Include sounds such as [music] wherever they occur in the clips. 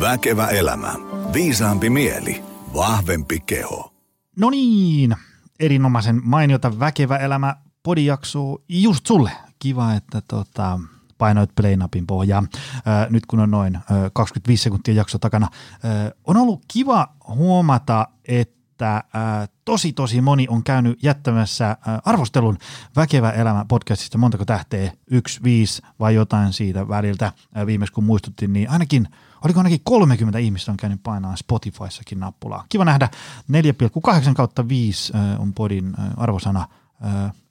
Väkevä elämä. Viisaampi mieli. Vahvempi keho. No niin, erinomaisen mainiota Väkevä elämä podijakso just sulle. Kiva, että tota, painoit play-napin pohjaa. Äh, nyt kun on noin äh, 25 sekuntia jakso takana. Äh, on ollut kiva huomata, että että tosi tosi moni on käynyt jättämässä arvostelun Väkevä elämä podcastista. Montako tähteä? Yksi, viisi vai jotain siitä väliltä. Äh, viimeis kun muistuttiin, niin ainakin oliko ainakin 30 ihmistä on käynyt painaa Spotifyssakin nappulaa. Kiva nähdä. 4,8 kautta 5 äh, on podin arvosana.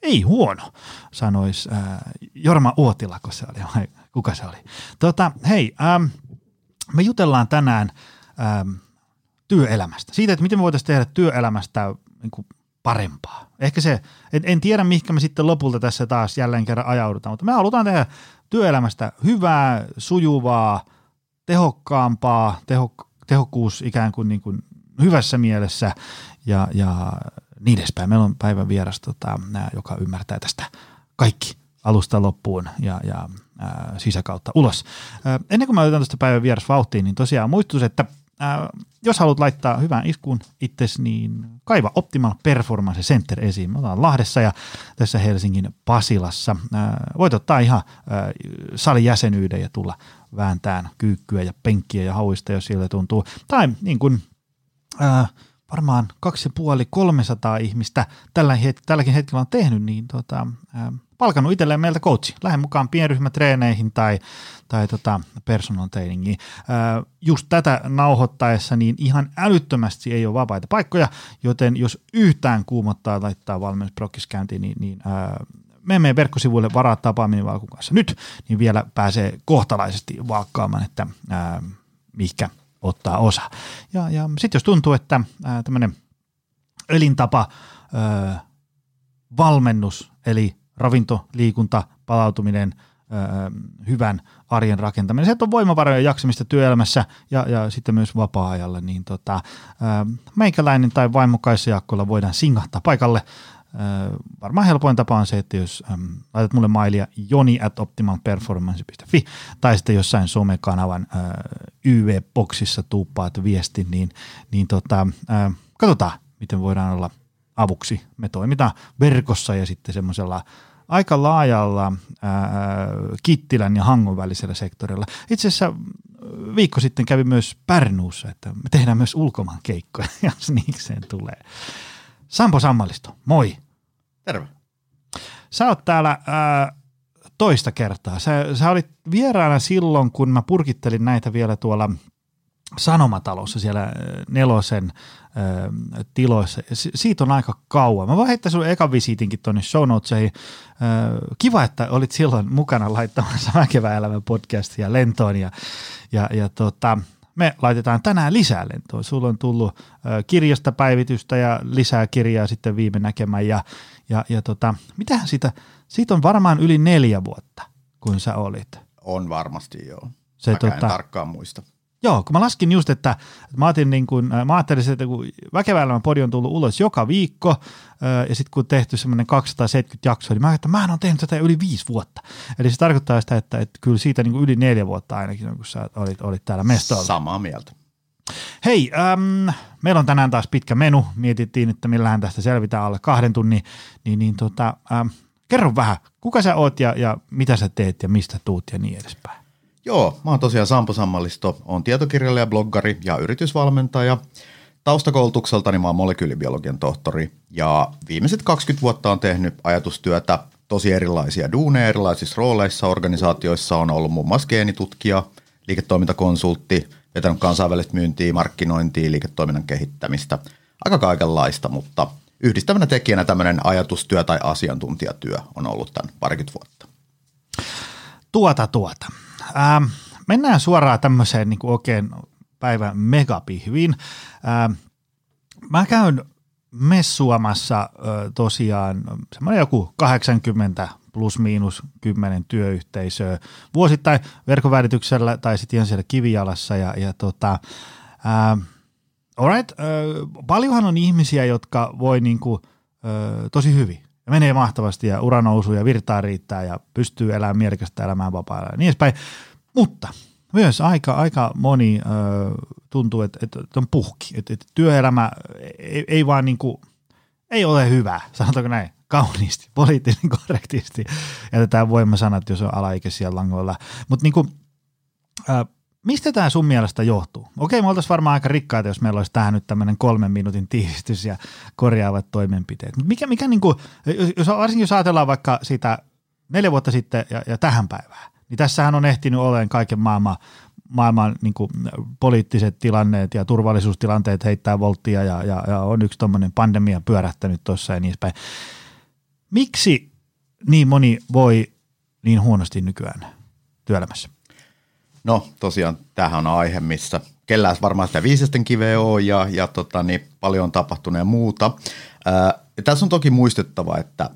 Ei huono, sanoisi äh, Jorma Uotila, kun se oli, vai kuka se oli. Tota, hei, ähm, me jutellaan tänään ähm, työelämästä. Siitä, että miten me voitaisiin tehdä työelämästä niin kuin parempaa. Ehkä se, en, en tiedä mihinkä me sitten lopulta tässä taas jälleen kerran ajaudutaan, mutta me halutaan tehdä työelämästä hyvää, sujuvaa, tehokkaampaa, teho, tehokkuus ikään kuin, niin kuin hyvässä mielessä ja, ja niin edespäin. Meillä on päivän vieras, tota, joka ymmärtää tästä kaikki alusta loppuun ja, ja ää, sisäkautta ulos. Ää, ennen kuin mä otetaan tästä päivän vieras vauhtiin, niin tosiaan muistutus, että ää, jos haluat laittaa hyvän iskun itsesi, niin kaiva Optimal Performance Center esiin. Me ollaan Lahdessa ja tässä Helsingin Pasilassa. Ää, voit ottaa ihan salin jäsenyyden ja tulla vääntään kyykkyä ja penkkiä ja hauista, jos sille tuntuu. Tai niin kuin, ää, varmaan 250-300 ihmistä tällä het- tälläkin hetkellä on tehnyt, niin tota, palkannut itselleen meiltä coachi. Lähden mukaan pienryhmätreeneihin tai, tai tota personal trainingiin. Just tätä nauhoittaessa niin ihan älyttömästi ei ole vapaita paikkoja, joten jos yhtään kuumottaa laittaa valmennusprokkiskäyntiin, niin, niin ää, mene meidän verkkosivuille varaa tapaaminen Valkun kanssa nyt, niin vielä pääsee kohtalaisesti valkkaamaan, että ää, ottaa osa. Ja, ja sitten jos tuntuu, että tämmöinen elintapa, ää, valmennus, eli ravinto, liikunta, palautuminen, ää, hyvän arjen rakentaminen. Se on voimavarojen jaksamista työelämässä ja, ja sitten myös vapaa-ajalla, niin tota, ää, meikäläinen tai vaimokaissa jakkoilla voidaan singahtaa paikalle. Varmaan helpoin tapa on se, että jos äm, laitat mulle mailia joni at optimalperformance.fi tai sitten jossain somekanavan YV-boksissa tuuppaat viestin, niin, niin tota, ää, katsotaan, miten voidaan olla avuksi. Me toimitaan verkossa ja sitten semmoisella aika laajalla ää, Kittilän ja Hangon välisellä sektorilla. Itse asiassa viikko sitten kävi myös Pärnuussa, että me tehdään myös ulkomaan keikkoja, [laughs] jos niikseen tulee. Sampo Sammalisto, moi. Terve. Sä oot täällä ää, toista kertaa. Sä, sä olit vieraana silloin, kun mä purkittelin näitä vielä tuolla Sanomatalossa siellä nelosen äh, tiloissa. Si- siitä on aika kauan. Mä voin heittää sun ekan visiitinkin tuonne show notesihin. Äh, kiva, että olit silloin mukana laittamassa Väkevä elämä podcastia lentoon ja, ja, ja tota, me laitetaan tänään lisää lentoon. Sulla on tullut kirjasta päivitystä ja lisää kirjaa sitten viime näkemään ja, ja, ja tota, mitähän siitä, siitä on varmaan yli neljä vuotta, kun sä olit. On varmasti joo. Se, Mäkään tota- en tarkkaan muista. Joo, kun mä laskin just, että, että mä, ajattelin niin kun, mä ajattelin, että kun Väkevä elämä podi on tullut ulos joka viikko, ja sitten kun tehty semmoinen 270 jaksoa, niin mä ajattelin, että mä oon tehnyt tätä yli viisi vuotta. Eli se tarkoittaa sitä, että, että kyllä siitä niin kuin yli neljä vuotta ainakin, kun sä olit, olit täällä mestolla. Samaa mieltä. Hei, äm, meillä on tänään taas pitkä menu. Mietittiin, että millähän tästä selvitään alle kahden tunnin. Niin, niin tota, äm, kerro vähän, kuka sä oot ja, ja mitä sä teet ja mistä tuut ja niin edespäin. Joo, mä oon tosiaan Sampo Sammallisto, on tietokirjailija, bloggari ja yritysvalmentaja. Taustakoulutukseltani mä oon molekyylibiologian tohtori ja viimeiset 20 vuotta on tehnyt ajatustyötä tosi erilaisia duuneja erilaisissa rooleissa. Organisaatioissa on ollut muun muassa geenitutkija, liiketoimintakonsultti, vetänyt kansainvälistä myyntiä, markkinointia, liiketoiminnan kehittämistä. Aika kaikenlaista, mutta yhdistävänä tekijänä tämmöinen ajatustyö tai asiantuntijatyö on ollut tämän parikymmentä vuotta. Tuota, tuota. Ähm, mennään suoraan tämmöiseen niin kuin oikein päivän megapihviin. Ähm, mä käyn messuamassa äh, tosiaan semmoinen joku 80 plus miinus 10 työyhteisöä vuosittain verkkovälityksellä tai sitten ihan siellä kivijalassa ja, ja tota, ähm, alright, äh, paljonhan on ihmisiä, jotka voi niinku, äh, tosi hyvin ja menee mahtavasti ja ura nousuu ja virtaa riittää ja pystyy elämään mielekästä elämään vapaalla ja niin edespäin. Mutta myös aika, aika moni ö, tuntuu, että, että on puhki, että, että työelämä ei, ei vaan niin kuin, ei ole hyvä, sanotaanko näin, kauniisti, poliittisesti [laughs] korrektisti. Jätetään voimasanat, jos on alaikäisiä langoilla. Mutta niin kuin, ö, mistä tämä sun mielestä johtuu? Okei, me oltaisiin varmaan aika rikkaita, jos meillä olisi tähän nyt tämmöinen kolmen minuutin tiivistys ja korjaavat toimenpiteet. Mutta mikä, mikä niin kuin, jos, varsinkin jos ajatellaan vaikka sitä neljä vuotta sitten ja, ja tähän päivään, niin tässähän on ehtinyt olemaan kaiken maailman, maailman niin kuin, poliittiset tilanneet ja turvallisuustilanteet heittää volttia ja, ja, ja on yksi tuommoinen pandemia pyörähtänyt tuossa ja niin päin. Miksi niin moni voi niin huonosti nykyään työelämässä? No tosiaan tämähän on aihe, missä kellään varmaan sitä viisesten kiveä on ja, ja tota, niin paljon on tapahtunut ja muuta. Ää, ja tässä on toki muistettava, että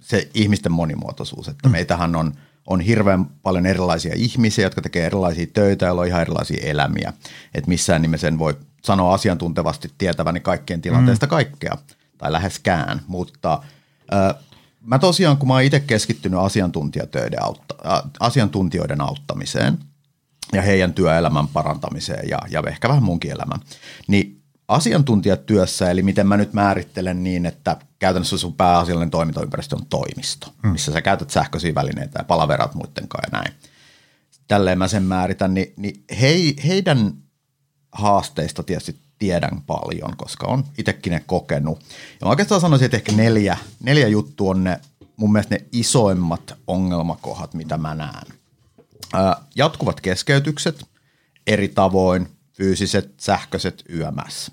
se ihmisten monimuotoisuus, että mm. meitähän on, on hirveän paljon erilaisia ihmisiä, jotka tekee erilaisia töitä, ja on ihan erilaisia elämiä. Että missään nimessä en voi sanoa asiantuntevasti tietäväni kaikkien tilanteesta mm. kaikkea, tai läheskään, mutta ää, mä tosiaan, kun mä oon itse keskittynyt asiantuntijatöiden autta, asiantuntijoiden auttamiseen – ja heidän työelämän parantamiseen ja, ja ehkä vähän munkin elämän. Niin asiantuntijatyössä, eli miten mä nyt määrittelen niin, että käytännössä sun pääasiallinen toimintaympäristö on toimisto, hmm. missä sä käytät sähköisiä välineitä ja palaverat muiden kanssa ja näin. Tälleen mä sen määritän, niin, niin hei, heidän haasteista tietysti tiedän paljon, koska on itsekin ne kokenut. Ja mä oikeastaan sanoisin, että ehkä neljä, neljä juttu on ne mun mielestä ne isoimmat ongelmakohdat, mitä mä näen jatkuvat keskeytykset eri tavoin, fyysiset, sähköiset, YMS.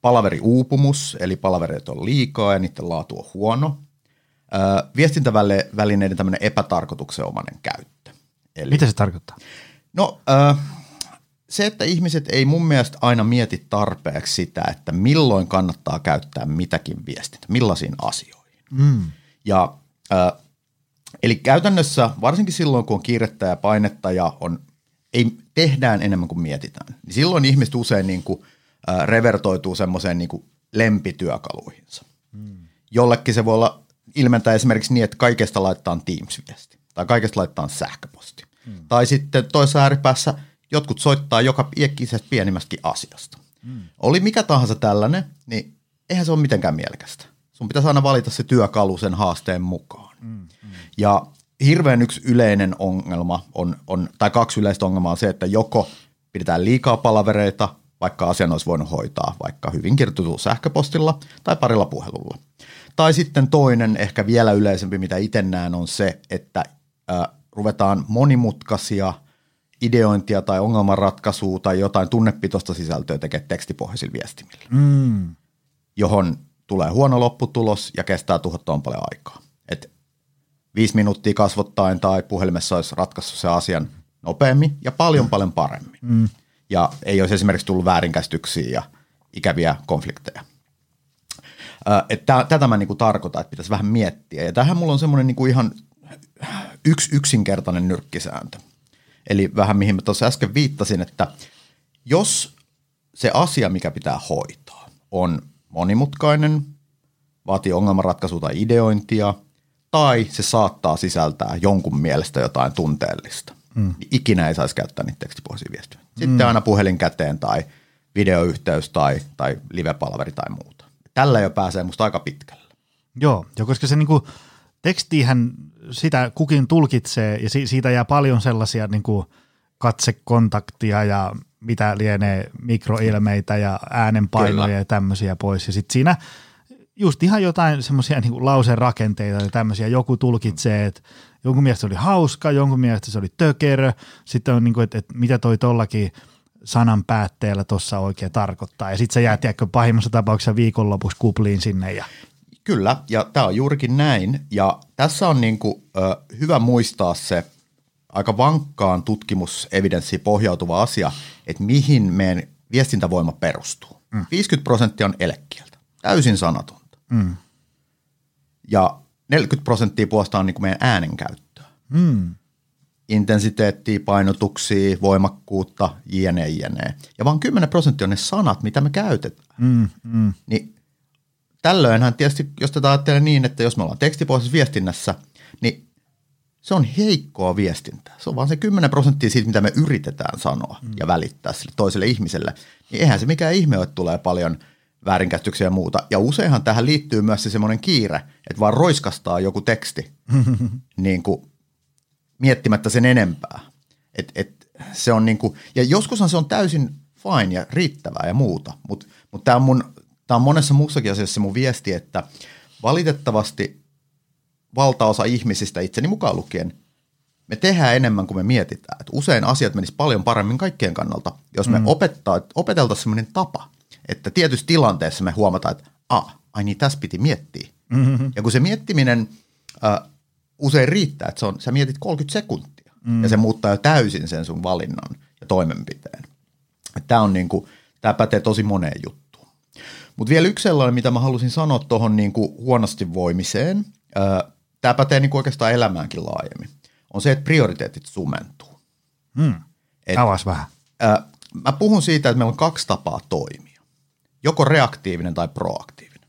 palaveriuupumus, eli palavereet on liikaa ja niiden laatu on huono. viestintävälineiden tämmöinen epätarkoituksenomainen käyttö. Eli, Mitä se tarkoittaa? No se, että ihmiset ei mun mielestä aina mieti tarpeeksi sitä, että milloin kannattaa käyttää mitäkin viestintä, millaisiin asioihin. Mm. Ja Eli käytännössä, varsinkin silloin, kun on kiirettä ja painetta ja on, ei, tehdään enemmän kuin mietitään, niin silloin ihmiset usein niin kuin, äh, revertoituu semmoiseen niin kuin lempityökaluihinsa. Hmm. Jollekin se voi olla ilmentää esimerkiksi niin, että kaikesta laittaa Teams-viesti tai kaikesta laittaa sähköposti. Hmm. Tai sitten toisessa ääripäässä jotkut soittaa joka ikisestä pienimmästäkin asiasta. Hmm. Oli mikä tahansa tällainen, niin eihän se ole mitenkään mielekästä. Sun pitäisi aina valita se työkalu sen haasteen mukaan. Hmm. Ja hirveän yksi yleinen ongelma on, on, tai kaksi yleistä ongelmaa on se, että joko pidetään liikaa palavereita, vaikka asian olisi voinut hoitaa vaikka hyvin kirjoitetulla sähköpostilla tai parilla puhelulla. Tai sitten toinen, ehkä vielä yleisempi, mitä itse näen, on se, että äh, ruvetaan monimutkaisia ideointia tai ongelmanratkaisua tai jotain tunnepitoista sisältöä tekemään tekstipohjaisilla viestimillä, mm. johon tulee huono lopputulos ja kestää tuhottoman paljon aikaa. Viisi minuuttia kasvottaen tai puhelimessa olisi ratkaissut se asian nopeammin ja paljon mm. paljon paremmin. Mm. Ja ei olisi esimerkiksi tullut väärinkäsityksiä ja ikäviä konflikteja. Että tätä mä niinku tarkoitan, että pitäisi vähän miettiä. Ja tähän mulla on semmoinen niinku ihan yksi yksinkertainen nyrkkisääntö. Eli vähän mihin mä tuossa äsken viittasin, että jos se asia, mikä pitää hoitaa, on monimutkainen, vaatii ongelmanratkaisua tai ideointia – tai se saattaa sisältää jonkun mielestä jotain tunteellista. Mm. Ikinä ei saisi käyttää niitä tekstipohjaisia viestejä. Sitten mm. aina puhelin käteen tai videoyhteys tai, tai livepalveri tai muuta. Tällä jo pääsee musta aika pitkälle. Joo, jo koska se niinku, tekstihän sitä kukin tulkitsee ja si- siitä jää paljon sellaisia niinku katsekontaktia ja mitä lienee mikroilmeitä ja äänenpainoja Kyllä. ja tämmöisiä pois. Ja sitten siinä – just ihan jotain semmoisia niin lauserakenteita ja tämmöisiä. Joku tulkitsee, että jonkun mielestä se oli hauska, jonkun mielestä se oli tökerö. Sitten on niin kuin, että, että mitä toi tollakin sanan päätteellä tuossa oikein tarkoittaa. Ja sitten se jää, tiedätkö, pahimmassa tapauksessa viikonlopuksi kupliin sinne. Ja... Kyllä, ja tämä on juurikin näin. Ja tässä on niin kuin, ö, hyvä muistaa se aika vankkaan tutkimusevidenssiin pohjautuva asia, että mihin meidän viestintävoima perustuu. Mm. 50 prosenttia on elekieltä, täysin sanaton. Mm. Ja 40 prosenttia puolestaan on niin kuin meidän äänenkäyttöä. Mm. Intensiteettiä, painotuksia, voimakkuutta, jne, jne. Ja vain 10 prosenttia on ne sanat, mitä me käytetään. Mm, mm. Niin tällöinhän tietysti, jos tätä ajattelee niin, että jos me ollaan tekstipohjaisessa viestinnässä, niin se on heikkoa viestintää. Se on vaan se 10 prosenttia siitä, mitä me yritetään sanoa mm. ja välittää sille toiselle ihmiselle. Niin eihän se mikään ihme ole, että tulee paljon väärinkäsityksiä ja muuta. Ja useinhan tähän liittyy myös se semmoinen kiire, että vaan roiskastaa joku teksti [laughs] niin kuin miettimättä sen enempää. Et, et se on niin kuin, ja joskushan se on täysin fine ja riittävää ja muuta, mutta mut tämä on, mun, tää on monessa muussakin asiassa mun viesti, että valitettavasti valtaosa ihmisistä, itseni mukaan lukien, me tehdään enemmän kuin me mietitään. Et usein asiat menis paljon paremmin kaikkien kannalta, jos me mm. opettaa, opeteltaisiin sellainen tapa, että tietyssä tilanteessa me huomataan, että ah, ai niin, tässä piti miettiä. Mm-hmm. Ja kun se miettiminen äh, usein riittää, että se on, sä mietit 30 sekuntia mm. ja se muuttaa jo täysin sen sun valinnan ja toimenpiteen. Tämä on niin kuin, tämä pätee tosi moneen juttuun. Mutta vielä yksi sellainen, mitä mä halusin sanoa tuohon niin huonosti voimiseen, tämä pätee niin kuin oikeastaan elämäänkin laajemmin, on se, että prioriteetit sumentuu. Mm. Et, Avas vähän. Ää, mä puhun siitä, että meillä on kaksi tapaa toimia. Joko reaktiivinen tai proaktiivinen.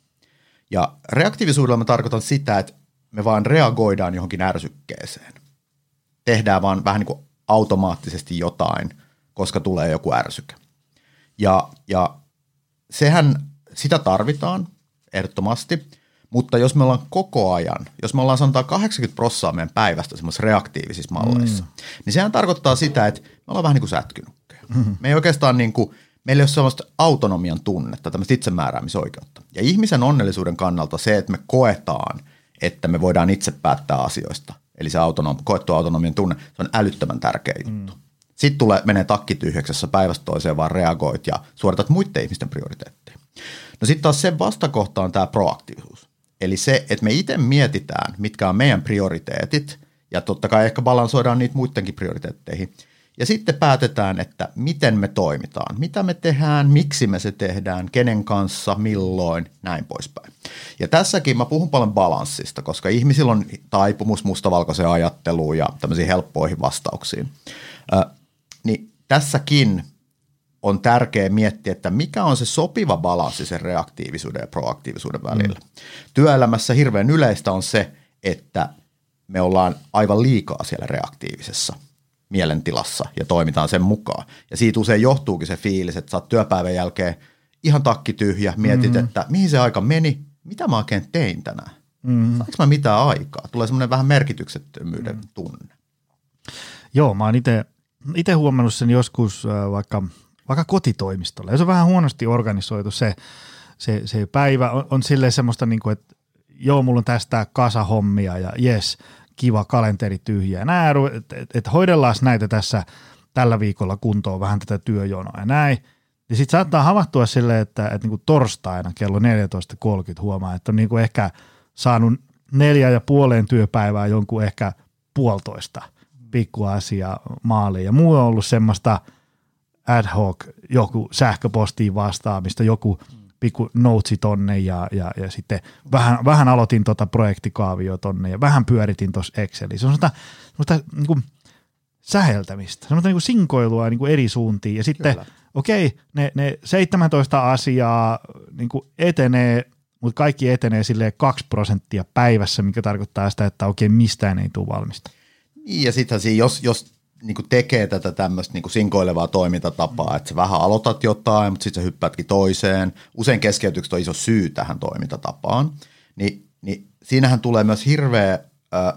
Ja reaktiivisuudella mä tarkoitan sitä, että me vaan reagoidaan johonkin ärsykkeeseen. Tehdään vaan vähän niin kuin automaattisesti jotain, koska tulee joku ärsyke. Ja, ja sehän, sitä tarvitaan ehdottomasti, mutta jos me ollaan koko ajan, jos me ollaan sanotaan 80 prosenttia meidän päivästä semmoisissa reaktiivisissa malleissa, mm. niin sehän tarkoittaa sitä, että me ollaan vähän niin kuin sätkynukkeja. Mm-hmm. Me ei oikeastaan niin kuin, meillä ei ole sellaista autonomian tunnetta, tämmöistä itsemääräämisoikeutta. Ja ihmisen onnellisuuden kannalta se, että me koetaan – että me voidaan itse päättää asioista. Eli se autonom, koettu autonomian tunne, se on älyttömän tärkeä juttu. Mm. Sitten tulee, menee takki tyhjäksessä päivästä toiseen, vaan reagoit ja suoritat muiden ihmisten prioriteetteja. No sitten taas sen vastakohta on tämä proaktiivisuus. Eli se, että me itse mietitään, mitkä on meidän prioriteetit, ja totta kai ehkä balansoidaan niitä muidenkin prioriteetteihin – ja sitten päätetään, että miten me toimitaan, mitä me tehdään, miksi me se tehdään, kenen kanssa, milloin, näin poispäin. Ja tässäkin mä puhun paljon balanssista, koska ihmisillä on taipumus mustavalkoiseen ajatteluun ja tämmöisiin helppoihin vastauksiin. Ö, niin tässäkin on tärkeää miettiä, että mikä on se sopiva balanssi sen reaktiivisuuden ja proaktiivisuuden välillä. Mm. Työelämässä hirveän yleistä on se, että me ollaan aivan liikaa siellä reaktiivisessa – mielentilassa ja toimitaan sen mukaan. Ja siitä usein johtuukin se fiilis, että sä oot työpäivän jälkeen ihan takki tyhjä, mietit, mm-hmm. että mihin se aika meni, mitä mä oikein tein tänään, mm-hmm. saanko mä mitään aikaa. Tulee semmoinen vähän merkityksettömyyden mm-hmm. tunne. Joo, mä oon itse huomannut sen joskus äh, vaikka, vaikka kotitoimistolla. Ja se on vähän huonosti organisoitu se, se, se päivä. On, on silleen semmoista, niin kuin, että joo, mulla on tästä kasahommia ja jes, kiva kalenteri tyhjä. Että et, hoidellaan näitä tässä tällä viikolla kuntoon vähän tätä työjonoa ja näin. Ja sitten saattaa havahtua silleen, että, että niin torstaina kello 14.30 huomaa, että on niin kuin ehkä saanut neljä ja puoleen työpäivää jonkun ehkä puolitoista pikkuasia maaliin. Ja muu on ollut semmoista ad hoc, joku sähköpostiin vastaamista, joku – pikku noutsi tonne ja, ja, ja sitten vähän, vähän aloitin tota projektikaavio tonne ja vähän pyöritin tuossa Excelissä. Se on semmoista, semmoista niin kuin säheltämistä, semmoista niin kuin sinkoilua niin kuin eri suuntiin ja sitten okei, okay, ne, ne 17 asiaa niin kuin etenee, mutta kaikki etenee sille 2 prosenttia päivässä, mikä tarkoittaa sitä, että okei, okay, mistään ei tule valmista. Niin ja sittenhän jos, jos niin kuin tekee tätä tämmöistä niin kuin sinkoilevaa toimintatapaa, että sä vähän aloitat jotain, mutta sitten sä hyppäätkin toiseen. Usein keskeytykset on iso syy tähän toimintatapaan. Ni, niin siinähän tulee myös hirveä äh,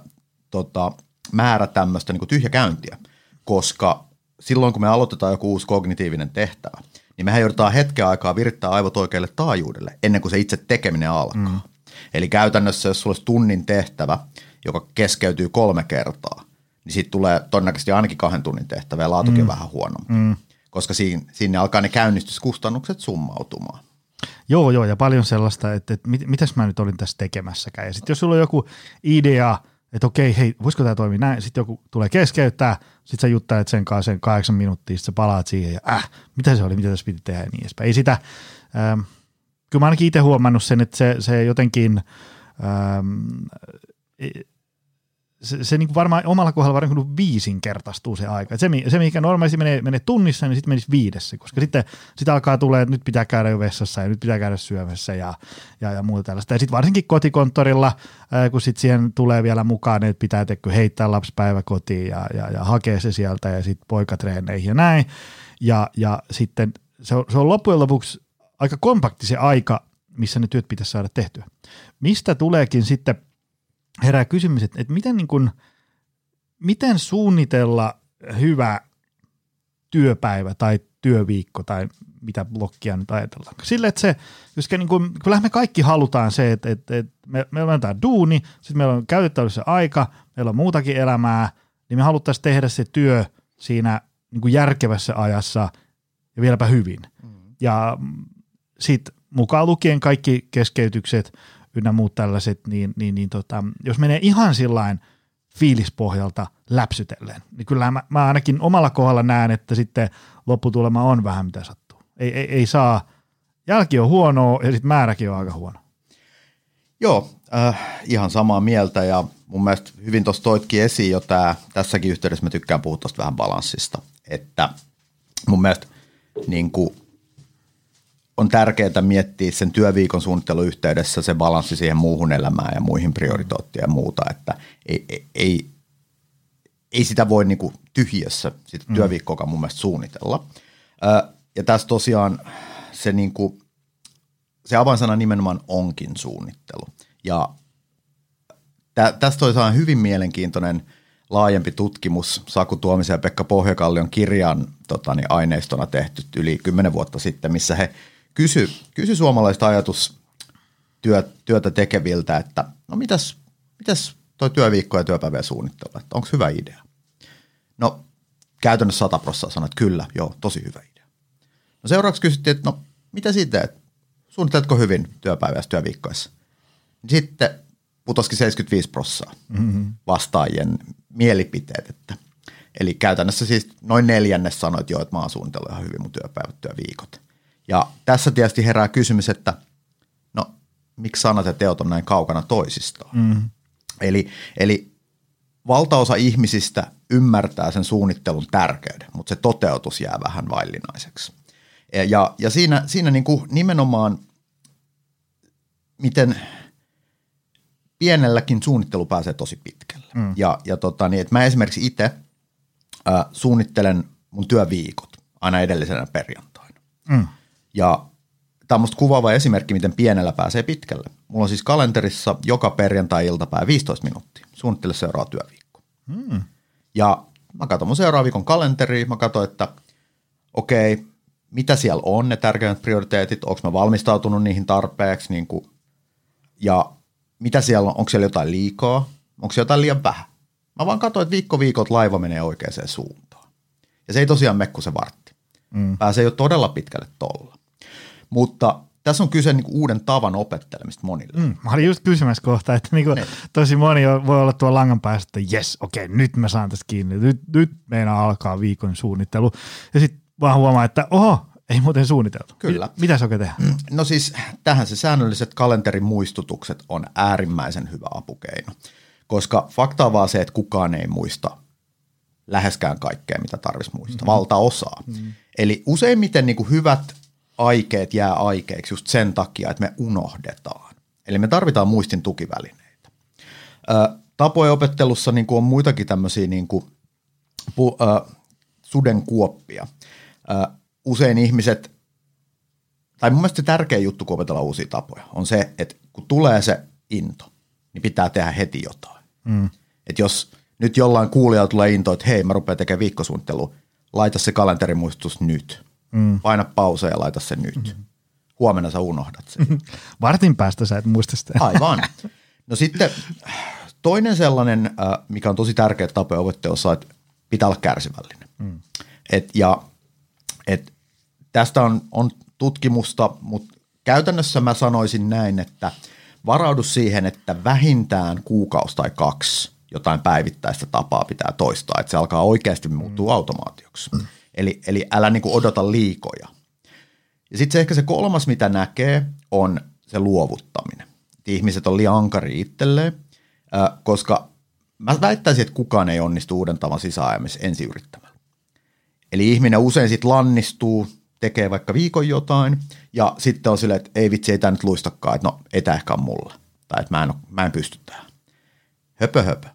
tota, määrä tämmöistä niin tyhjäkäyntiä, koska silloin kun me aloitetaan joku uusi kognitiivinen tehtävä, niin mehän joudutaan hetken aikaa virittää aivot oikealle taajuudelle ennen kuin se itse tekeminen alkaa. Mm. Eli käytännössä, jos sulla olisi tunnin tehtävä, joka keskeytyy kolme kertaa – niin sitten tulee todennäköisesti ainakin kahden tunnin tehtävä ja laatukin mm. vähän huonompi, mm. koska siinä, siinä alkaa ne käynnistyskustannukset summautumaan. Joo, joo, ja paljon sellaista, että, että mit, mitäs mä nyt olin tässä tekemässäkään. Ja sitten jos sulla on joku idea, että okei, hei, voisiko tämä toimia näin, sitten joku tulee keskeyttää, sitten sä juttelet sen kanssa sen kahdeksan minuuttia, sitten sä palaat siihen ja äh, mitä se oli, mitä tässä piti tehdä ja niin edespäin. Ei sitä, ähm, kyllä mä ainakin itse huomannut sen, että se, se jotenkin, ähm, se, se niin varmaan omalla kohdalla varmaan niin viisinkertaistuu se aika. Se, se, mikä normaalisti menee, menee tunnissa, niin sitten menisi viidessä, koska sitten sit alkaa tulee, että nyt pitää käydä jo vessassa ja nyt pitää käydä syömässä ja, ja, ja muuta tällaista. Ja sitten varsinkin kotikonttorilla, ää, kun sitten siihen tulee vielä mukaan, että pitää tekö heittää lapsipäivä kotiin ja, ja, ja hakea se sieltä ja sitten poikatreeneihin ja näin. Ja, ja sitten se on, se on loppujen lopuksi aika kompakti se aika, missä ne työt pitäisi saada tehtyä. Mistä tuleekin sitten – herää kysymys, että, että miten, niin kuin, miten suunnitella hyvä työpäivä tai työviikko tai mitä blokkia nyt ajatellaan. Sille, että se, koska niin kuin, kyllähän me kaikki halutaan se, että, että, että me, meillä on tämä duuni, sitten meillä on käytettävissä aika, meillä on muutakin elämää, niin me haluttaisiin tehdä se työ siinä niin kuin järkevässä ajassa ja vieläpä hyvin. Mm. Ja sitten mukaan lukien kaikki keskeytykset, ynnä muut tällaiset, niin, niin, niin tota, jos menee ihan sillain fiilispohjalta läpsytellen, niin kyllä mä, mä ainakin omalla kohdalla näen, että sitten lopputulema on vähän mitä sattuu. Ei, ei, ei saa, jälki on huonoa ja sitten määräkin on aika huono. Joo, äh, ihan samaa mieltä ja mun mielestä hyvin tuossa toitkin esiin jo tää, tässäkin yhteydessä mä tykkään puhua tuosta vähän balanssista, että mun mielestä niin kuin on tärkeää miettiä sen työviikon suunnitteluyhteydessä se balanssi siihen muuhun elämään ja muihin prioriteettiin ja muuta, että ei, ei, ei, sitä voi niin kuin tyhjössä sitä mm. työviikkoa mun mielestä suunnitella. Ja tässä tosiaan se, niin kuin, se avainsana nimenomaan onkin suunnittelu. Ja tä, tästä toisaan hyvin mielenkiintoinen laajempi tutkimus Saku Tuomisen ja Pekka Pohjakallion kirjan tota, niin aineistona tehty yli kymmenen vuotta sitten, missä he kysy, kysy suomalaista ajatustyötä tekeviltä, että no mitäs, mitäs toi työviikko ja työpäivä suunnittelu, että onko hyvä idea? No käytännössä 100 prosenttia sanoi, että kyllä, joo, tosi hyvä idea. No seuraavaksi kysyttiin, että no mitä siitä teet? Suunnitteletko hyvin työpäivässä työviikkoissa? Sitten putoskin 75 prosenttia mm-hmm. vastaajien mielipiteet, että Eli käytännössä siis noin neljännes sanoi, että joo, että mä oon suunnitellut ihan hyvin mun työpäivät, työviikot. Ja tässä tietysti herää kysymys, että no miksi sanat ja teot on näin kaukana toisistaan. Mm. Eli, eli valtaosa ihmisistä ymmärtää sen suunnittelun tärkeyden, mutta se toteutus jää vähän vaillinaiseksi. Ja, ja siinä, siinä niin kuin nimenomaan, miten pienelläkin suunnittelu pääsee tosi pitkälle. Mm. Ja, ja tota, niin, että mä esimerkiksi itse äh, suunnittelen mun työviikot aina edellisenä perjantaina. Mm. Ja tämä on musta kuvaava esimerkki, miten pienellä pääsee pitkälle. Mulla on siis kalenterissa joka perjantai-iltapäivä 15 minuuttia. Suunnittele seuraava työviikko. Hmm. Ja mä katson mun seuraavan viikon kalenteri, mä katson, että okei, mitä siellä on ne tärkeimmät prioriteetit, onko mä valmistautunut niihin tarpeeksi, niin kuin, ja mitä siellä on, onko siellä jotain liikaa, onko siellä jotain liian vähän. Mä vaan katson, että viikko viikot laiva menee oikeaan suuntaan. Ja se ei tosiaan mekku se vartti. Mm. Pääsee jo todella pitkälle tolla. Mutta tässä on kyse niin uuden tavan opettelemista monille. Mm, mä olin just kysymässä kohta, että niin kuin tosi moni voi olla tuolla langan päässä, että jes, okei, okay, nyt mä saan tästä kiinni, nyt, nyt meidän alkaa viikon suunnittelu. Ja sitten vaan huomaa, että oho, ei muuten suunniteltu. Kyllä. Mitä se oikein tehdä? Mm, no siis tähän se säännölliset kalenterimuistutukset on äärimmäisen hyvä apukeino, koska fakta on vaan se, että kukaan ei muista läheskään kaikkea, mitä tarvitsisi muistaa, mm-hmm. valtaosaa. Mm-hmm. Eli useimmiten niin kuin hyvät aikeet jää aikeiksi just sen takia, että me unohdetaan. Eli me tarvitaan muistin tukivälineitä. Ö, tapojen opettelussa niin kuin on muitakin tämmöisiä niin kuin, pu, ö, sudenkuoppia. Ö, usein ihmiset, tai mun mielestä se tärkeä juttu, kun opetellaan uusia tapoja, on se, että kun tulee se into, niin pitää tehdä heti jotain. Mm. Että jos nyt jollain kuulijalla tulee into, että hei, mä rupean tekemään viikkosuunnittelua, laita se kalenterimuistutus nyt. Mm. Paina pause ja laita se nyt. Mm. Huomenna sä unohdat sen. Vartin päästä sä et muista sitä. Aivan. [laughs] No sitten toinen sellainen, äh, mikä on tosi tärkeä tapa opettelussa, että pitää olla kärsivällinen. Mm. Et, ja et, tästä on, on tutkimusta, mutta käytännössä mä sanoisin näin, että varaudu siihen, että vähintään kuukausi tai kaksi jotain päivittäistä tapaa pitää toistaa, että se alkaa oikeasti muuttua mm. automaatioksi. Mm. Eli, eli älä niin kuin odota liikoja. Ja sitten se ehkä se kolmas, mitä näkee, on se luovuttaminen. Ihmiset on liian ankari itselleen, koska mä väittäisin, että kukaan ei onnistu uuden tavan sisäajamisessa ensi yrittämällä. Eli ihminen usein sitten lannistuu, tekee vaikka viikon jotain ja sitten on silleen, että ei vitsi, ei tämä nyt luistakaan, että no ei ehkä mulla. Tai että mä en, mä en pysty tähän. Höpö höpö.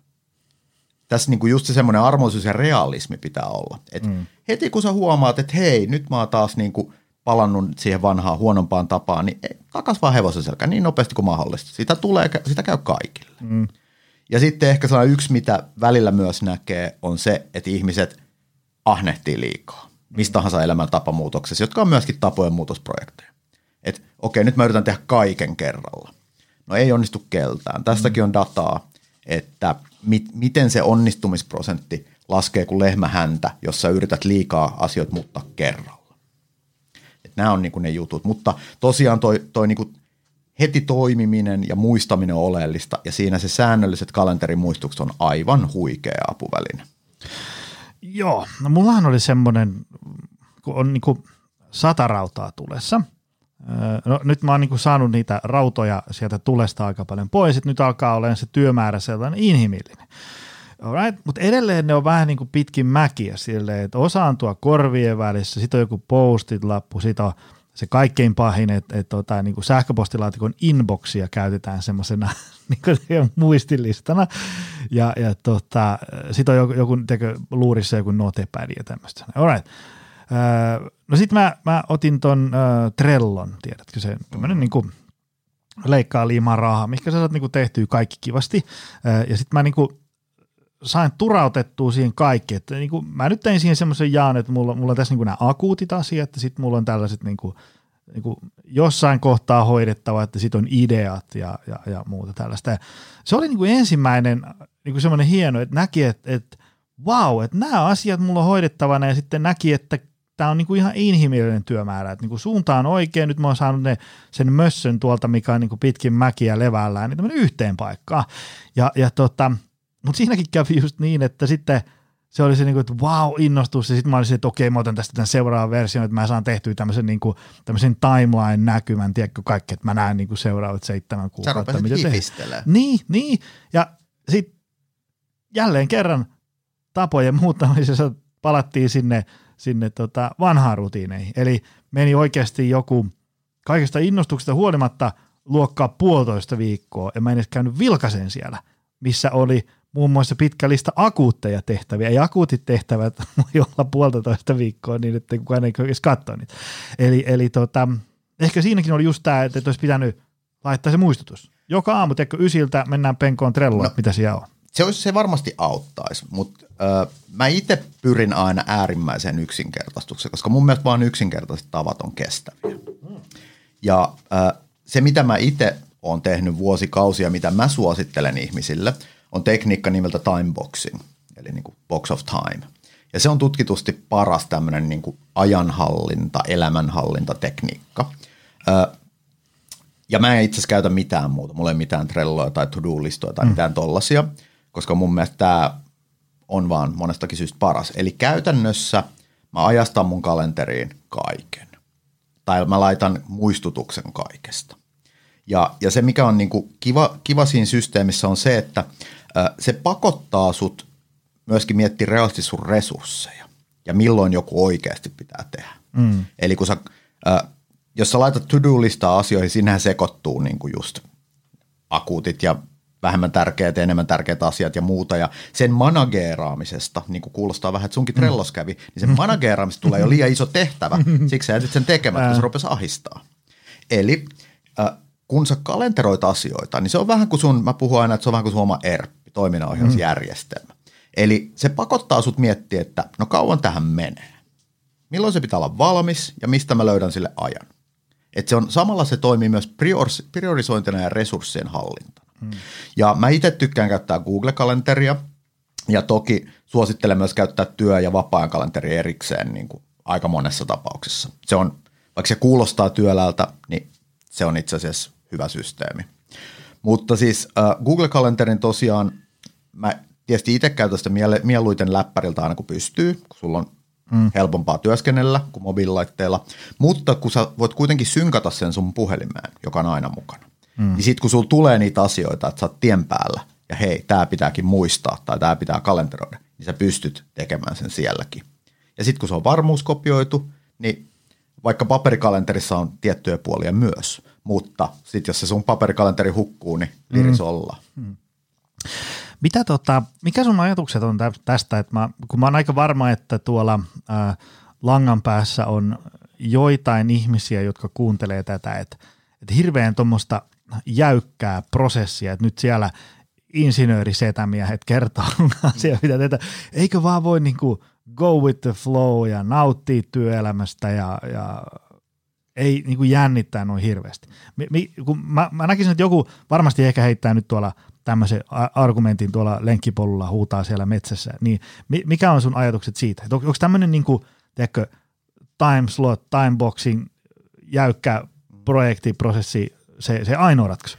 Tässä niinku just se semmoinen armoisuus ja realismi pitää olla. Et mm. Heti kun sä huomaat, että hei, nyt mä oon taas niinku palannut siihen vanhaan huonompaan tapaan, niin takas vaan hevosen selkään niin nopeasti kuin mahdollista. Sitä, tulee, sitä käy kaikille. Mm. Ja sitten ehkä sellainen yksi, mitä välillä myös näkee, on se, että ihmiset ahnehtii liikaa. Mistä tahansa elämäntapamuutoksessa, jotka on myöskin tapojen muutosprojekteja. Että okei, nyt mä yritän tehdä kaiken kerralla. No ei onnistu keltään. Tästäkin on dataa, että mit, miten se onnistumisprosentti laskee kuin lehmähäntä, jos sä yrität liikaa asioita muuttaa kerralla. Et nämä on niinku ne jutut, mutta tosiaan toi, toi niinku heti toimiminen ja muistaminen on oleellista, ja siinä se säännölliset kalenterimuistukset on aivan huikea apuväline. Joo, no mullahan oli semmoinen, kun on niinku sata rautaa tulessa. No, nyt mä oon niinku saanut niitä rautoja sieltä tulesta aika paljon pois, että nyt alkaa olla se työmäärä sellainen inhimillinen. Alright, mutta edelleen ne on vähän niin kuin pitkin mäkiä silleen, että osa on tuo korvien välissä, sitten on joku postit lappu, sitten on se kaikkein pahin, että, että tota, niin sähköpostilaatikon inboxia käytetään semmoisena [laughs] niin muistilistana. Ja, ja tota, sitten on joku, joku luurissa joku notepad ja tämmöistä. Alright. Öö, no sitten mä, mä, otin ton öö, Trellon, tiedätkö se, tämmöinen mm. niin kuin leikkaa liimaa rahaa, mikä sä saat niin kuin tehtyä kaikki kivasti. Öö, ja sitten mä niin kuin sain turautettua siihen kaikki. Että niin kuin, mä nyt tein siihen semmoisen jaan, että mulla, mulla on tässä niin nämä akuutit asiat ja sitten mulla on tällaiset niin kuin, niin kuin jossain kohtaa hoidettava, että sitten on ideat ja, ja, ja muuta tällaista. Ja se oli niin kuin ensimmäinen niin kuin semmoinen hieno, että näki, että, että wow, että nämä asiat mulla on hoidettavana ja sitten näki, että tämä on niin kuin ihan inhimillinen työmäärä, että niin kuin suunta on oikein, nyt mä oon saanut ne, sen mössön tuolta, mikä on niin kuin pitkin mäkiä levällään, niin yhteen paikkaan. Ja, ja tota, mutta siinäkin kävi just niin, että sitten se oli se, niin kuin, että wow, innostus, ja sitten mä olisin, että okei, mä otan tästä tämän seuraavan version, että mä saan tehtyä tämmöisen, niin kuin, tämmöisen timeline-näkymän, tiedätkö kaikki, että mä näen niin kuin seuraavat seitsemän kuukautta. Sä rupesit Niin, niin, ja sitten jälleen kerran tapojen muuttamisessa palattiin sinne, sinne tota vanhaan rutiineihin. Eli meni oikeasti joku kaikesta innostuksesta huolimatta luokkaa puolitoista viikkoa, ja mä en edes käynyt vilkasen siellä, missä oli – muun muassa pitkä lista akuutteja tehtäviä, ja akuutit tehtävät [laughs] voi olla puolitoista viikkoa niin, että kukaan ei edes katsoa niitä. Eli, eli tota, ehkä siinäkin oli just tämä, että olisi pitänyt laittaa se muistutus. Joka aamu, teikö ysiltä, mennään penkoon trelloon, no, mitä siellä on. Se, olisi, se varmasti auttaisi, mutta äh, mä itse pyrin aina äärimmäiseen yksinkertaistukseen, koska mun mielestä vain yksinkertaiset tavat on kestäviä. Ja äh, se, mitä mä itse olen tehnyt vuosikausia, mitä mä suosittelen ihmisille – on tekniikka nimeltä timeboxing, eli niin kuin box of time. Ja se on tutkitusti paras tämmöinen niin kuin ajanhallinta, elämänhallintatekniikka. Ö, ja mä en itse asiassa käytä mitään muuta. Mulla ei mitään Trelloa tai to-do-listoja tai mm. mitään tollasia, koska mun mielestä tämä on vaan monestakin syystä paras. Eli käytännössä mä ajastan mun kalenteriin kaiken. Tai mä laitan muistutuksen kaikesta. Ja, ja se, mikä on niin kuin kiva, kiva siinä systeemissä on se, että – se pakottaa sut myöskin miettiä realistisesti sun resursseja ja milloin joku oikeasti pitää tehdä. Mm. Eli kun sä, jos sä laitat to-do-listaa asioihin, sinnehän sekoittuu niin kuin just akuutit ja vähemmän tärkeät ja enemmän tärkeät asiat ja muuta. Ja sen manageeraamisesta, niin kuin kuulostaa vähän, että sunkin mm. Trellos kävi, niin sen manageeraamisesta tulee jo liian iso tehtävä. Siksi sä jätit sen tekemättä, kun se rupesi ahistaa. Eli kun sä kalenteroit asioita, niin se on vähän kuin sun, mä puhun aina, että se on vähän kuin sun oma ERP toiminnanohjausjärjestelmä. Mm. Eli se pakottaa sut miettiä, että no kauan tähän menee. Milloin se pitää olla valmis ja mistä mä löydän sille ajan. Et se on, samalla se toimii myös priorisointina ja resurssien hallintana. Mm. Ja mä itse tykkään käyttää Google-kalenteria ja toki suosittelen myös käyttää työ- ja vapaa-ajan kalenteri erikseen niin kuin aika monessa tapauksessa. Se on, vaikka se kuulostaa työläältä, niin se on itse asiassa hyvä systeemi. Mutta siis äh, Google-kalenterin tosiaan, mä tietysti itse käytän sitä miele- mieluiten läppäriltä aina kun pystyy, kun sulla on mm. helpompaa työskennellä kuin mobiililaitteella, mutta kun sä voit kuitenkin synkata sen sun puhelimeen, joka on aina mukana, mm. niin sitten kun sulla tulee niitä asioita, että sä oot tien päällä ja hei, tämä pitääkin muistaa tai tämä pitää kalenteroida, niin sä pystyt tekemään sen sielläkin. Ja sitten kun se on varmuuskopioitu, niin vaikka paperikalenterissa on tiettyjä puolia myös, mutta sitten jos se sun paperikalenteri hukkuu, niin liris mm. ollaan. Mm. Mitä tota, mikä sun ajatukset on tästä, että mä, kun mä oon aika varma, että tuolla ää, langan päässä on joitain ihmisiä, jotka kuuntelee tätä, että, että hirveän tuommoista jäykkää prosessia, että nyt siellä insinöörisetämiehet kertoo [laughs] asia, mitä tehdä. Eikö vaan voi niinku go with the flow ja nauttia työelämästä ja, ja ei niinku jännittää noin hirveästi. Mi, mi, kun mä, mä näkisin, että joku varmasti ehkä heittää nyt tuolla tämmöisen argumentin tuolla lenkkipolulla, huutaa siellä metsässä, niin mikä on sun ajatukset siitä? On, onko tämmöinen niinku, tiedätkö, time slot, time boxing, jäykkä projektiprosessi se, se ainoa ratkaisu?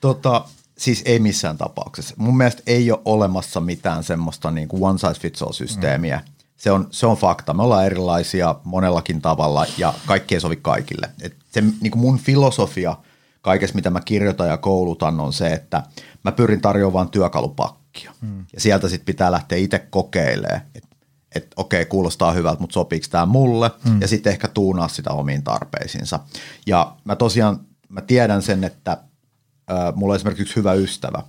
Tota, siis ei missään tapauksessa. Mun mielestä ei ole olemassa mitään semmoista niin kuin one size fits all systeemiä. Mm. Se, on, se on fakta. Me ollaan erilaisia monellakin tavalla ja kaikki ei sovi kaikille. Et se, niin kuin mun filosofia kaikessa, mitä mä kirjoitan ja koulutan, on se, että mä pyrin tarjoamaan työkalupakkia. Mm. Ja sieltä sitten pitää lähteä itse kokeilemaan, että et, okei, kuulostaa hyvältä, mutta sopiiko tämä mulle, mm. ja sitten ehkä tuunaa sitä omiin tarpeisiinsa. Ja mä tosiaan, mä tiedän sen, että äh, mulla on esimerkiksi hyvä ystävä,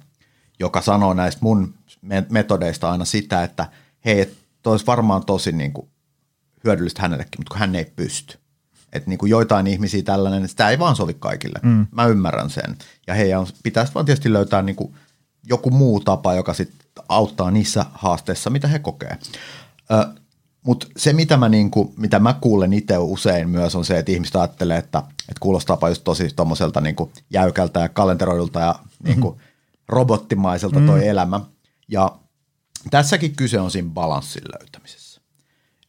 joka sanoo näistä mun metodeista aina sitä, että hei, et olisi varmaan tosi niin kuin, hyödyllistä hänellekin, mutta kun hän ei pysty. Että niin kuin joitain ihmisiä tällainen, että sitä ei vaan sovi kaikille. Mm. Mä ymmärrän sen. Ja heidän pitäisi vaan tietysti löytää niin kuin joku muu tapa, joka sitten auttaa niissä haasteissa, mitä he kokee. Mutta se, mitä mä, niinku, mitä mä kuulen itse usein myös, on se, että ihmiset ajattelee, että, että kuulostaapa just tosi tommoselta niinku jäykältä ja kalenteroidulta ja niinku mm-hmm. robottimaiselta toi mm. elämä. Ja tässäkin kyse on siinä balanssin löytämisessä.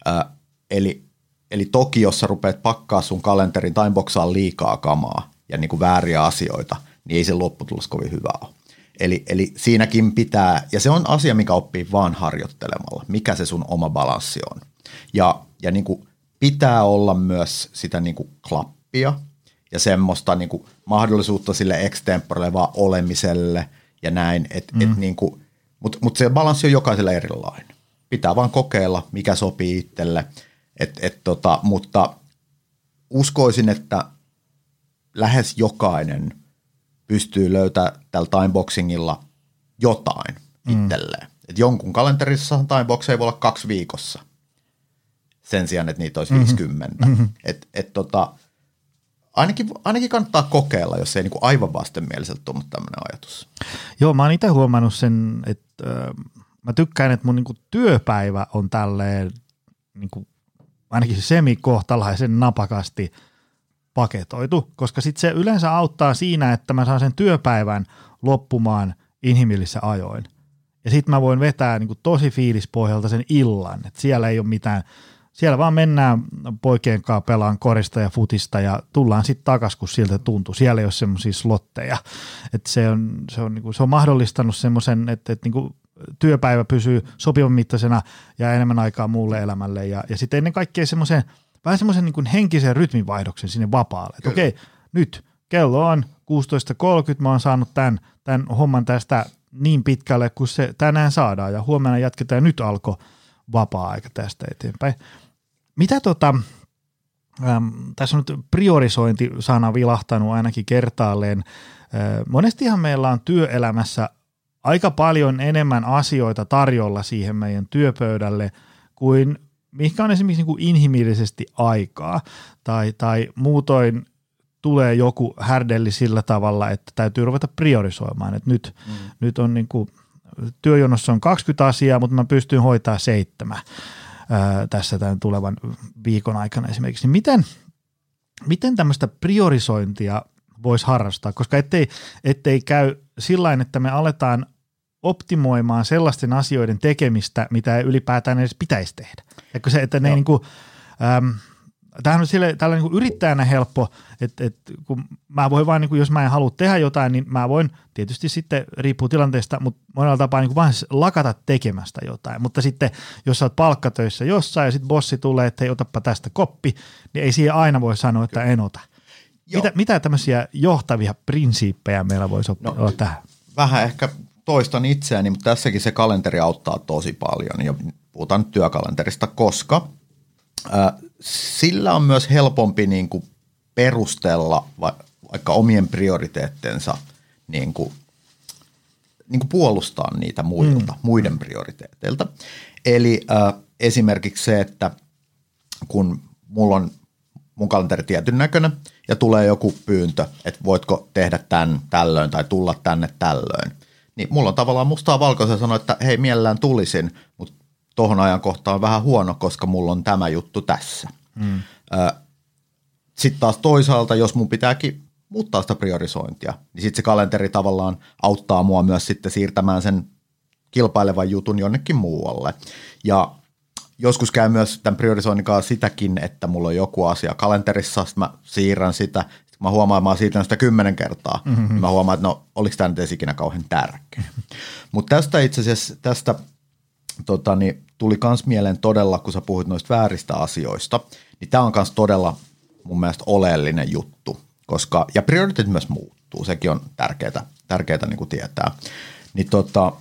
Ö, eli, eli toki, jos sä rupeat pakkaa sun kalenterin timeboxaan liikaa kamaa ja niinku vääriä asioita, niin ei se lopputulos kovin hyvä ole. Eli, eli siinäkin pitää, ja se on asia, mikä oppii vaan harjoittelemalla, mikä se sun oma balanssi on. Ja, ja niin kuin pitää olla myös sitä niin kuin klappia ja semmoista niin kuin mahdollisuutta sille extemporelle vaan olemiselle ja näin, et, mm. et niin kuin, mutta mut se balanssi on jokaisella erilainen. Pitää vaan kokeilla, mikä sopii itselle, et, et tota, mutta uskoisin, että lähes jokainen – pystyy löytämään tällä timeboxingilla jotain mm. itselleen. Et jonkun kalenterissa timebox ei voi olla kaksi viikossa sen sijaan, että niitä olisi mm-hmm. 50. Mm-hmm. Et, et tota, ainakin, ainakin kannattaa kokeilla, jos ei niinku aivan vastenmieliseltä tunnu tämmöinen ajatus. Joo, mä oon itse huomannut sen, että äh, mä tykkään, että mun niinku työpäivä on tälleen niinku, ainakin semikohtalaisen napakasti – paketoitu, koska sitten se yleensä auttaa siinä, että mä saan sen työpäivän loppumaan inhimillisissä ajoin. Ja sitten mä voin vetää niin kuin tosi fiilispohjalta sen illan, että siellä ei ole mitään, siellä vaan mennään poikien kanssa pelaan korista ja futista ja tullaan sitten takaisin, kun siltä tuntuu. Siellä ei ole semmoisia slotteja. että se, on, se, on, niin kuin, se on mahdollistanut semmoisen, että, että niin kuin työpäivä pysyy sopivan mittaisena ja enemmän aikaa muulle elämälle. Ja, ja sitten ennen kaikkea semmoisen – vähän semmoisen niin henkisen rytminvaihdoksen sinne vapaalle. Että okei, nyt kello on 16.30, mä oon saanut tämän, tämän homman tästä niin pitkälle, kun se tänään saadaan ja huomenna jatketaan nyt alkoi vapaa-aika tästä eteenpäin. Mitä tota, äm, tässä on nyt priorisointi-sana vilahtanut ainakin kertaalleen. Äh, monestihan meillä on työelämässä aika paljon enemmän asioita tarjolla siihen meidän työpöydälle kuin mikä on esimerkiksi niin kuin inhimillisesti aikaa tai, tai muutoin tulee joku härdelli sillä tavalla, että täytyy ruveta priorisoimaan, että nyt, mm. nyt on niin kuin, työjonossa on 20 asiaa, mutta mä pystyn hoitaa seitsemän ää, tässä tämän tulevan viikon aikana esimerkiksi. Niin miten, miten tämmöistä priorisointia voisi harrastaa, koska ettei, ettei käy sillä että me aletaan optimoimaan sellaisten asioiden tekemistä, mitä ei ylipäätään edes pitäisi tehdä. Ja se, että ne niin kuin, äm, tämähän on sille, tällä niin kuin yrittäjänä helppo, että, että kun mä voin vaan, niin kuin, jos mä en halua tehdä jotain, niin mä voin tietysti sitten, riippuu tilanteesta, mutta monella tapaa niin kuin vaan lakata tekemästä jotain. Mutta sitten, jos sä oot palkkatöissä jossain ja sitten bossi tulee, että ei otapa tästä koppi, niin ei siihen aina voi sanoa, että en ota. Mitä, mitä tämmöisiä johtavia prinsiippejä meillä voisi no, olla tähän? Vähän ehkä toistan itseäni, mutta tässäkin se kalenteri auttaa tosi paljon ja puhutaan nyt työkalenterista, koska ää, sillä on myös helpompi niin kuin perustella va, vaikka omien prioriteettensa niin kuin, niin kuin puolustaa niitä muilta, mm. muiden prioriteeteilta. Eli ää, esimerkiksi se, että kun mulla on mun kalenteri tietyn näköinen ja tulee joku pyyntö, että voitko tehdä tämän tällöin tai tulla tänne tällöin, niin mulla on tavallaan mustaa valkoisen sanoa, että hei mielellään tulisin, mutta tohon ajankohtaan on vähän huono, koska mulla on tämä juttu tässä. Mm. Sitten taas toisaalta, jos mun pitääkin muuttaa sitä priorisointia, niin sitten se kalenteri tavallaan auttaa mua myös sitten siirtämään sen kilpailevan jutun jonnekin muualle. Ja joskus käy myös tämän priorisoinnin kanssa sitäkin, että mulla on joku asia kalenterissa, sitten mä siirrän sitä, mä huomaan, että mä siirrän sitä kymmenen kertaa, mm-hmm. mä huomaan, että no oliko tämä nyt edes ikinä kauhean tärkeä. Mutta tästä itse asiassa, tästä tota, niin, tuli myös mieleen todella, kun sä puhuit noista vääristä asioista, niin tämä on myös todella mun mielestä oleellinen juttu, koska, ja prioriteetit myös muuttuu, sekin on tärkeää, tärkeää niin kuin tietää. Niin tota,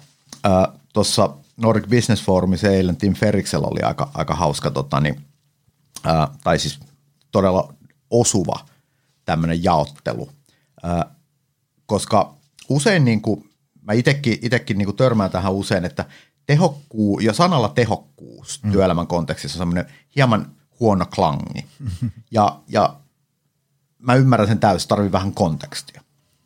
tuossa Nordic Business Forumissa eilen Tim Ferriksellä oli aika, aika hauska, tota, niin, ää, tai siis todella osuva tämmöinen jaottelu, ää, koska usein niin kuin, mä itekin, itekin niin kuin törmään tähän usein, että tehokkuu, ja sanalla tehokkuus mm. työelämän kontekstissa on semmoinen hieman huono klangi. Ja, ja mä ymmärrän sen täysin, tarvii vähän kontekstia,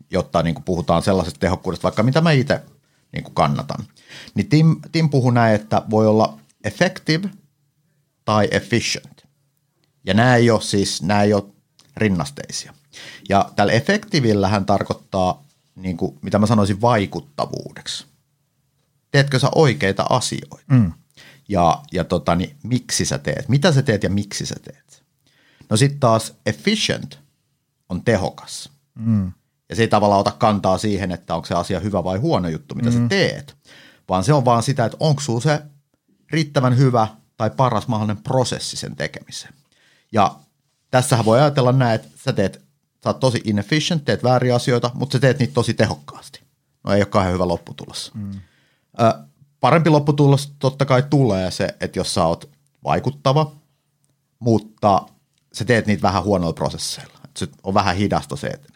jotta niin kuin puhutaan sellaisesta tehokkuudesta, vaikka mitä mä itse niin kuin kannatan. Niin Tim, Tim puhuu näin, että voi olla effective tai efficient. Ja nämä ei ole siis, nämä ei ole rinnasteisia. Ja tällä effektiivillä hän tarkoittaa, niin kuin, mitä mä sanoisin, vaikuttavuudeksi. Teetkö sä oikeita asioita? Mm. Ja, ja tota, niin, miksi sä teet? Mitä sä teet ja miksi sä teet? No sitten taas efficient on tehokas. Mm. Ja se ei tavallaan ota kantaa siihen, että onko se asia hyvä vai huono juttu, mitä mm. sä teet, vaan se on vaan sitä, että onko sulla se riittävän hyvä tai paras mahdollinen prosessi sen tekemiseen. Ja tässähän voi ajatella näin, että sä teet, sä oot tosi inefficient, teet vääriä asioita, mutta sä teet niitä tosi tehokkaasti. No ei ole kauhean hyvä lopputulos. Mm. Ö, parempi lopputulos totta kai tulee se, että jos sä oot vaikuttava, mutta sä teet niitä vähän huonoilla prosesseilla. Se on vähän hidasta se, että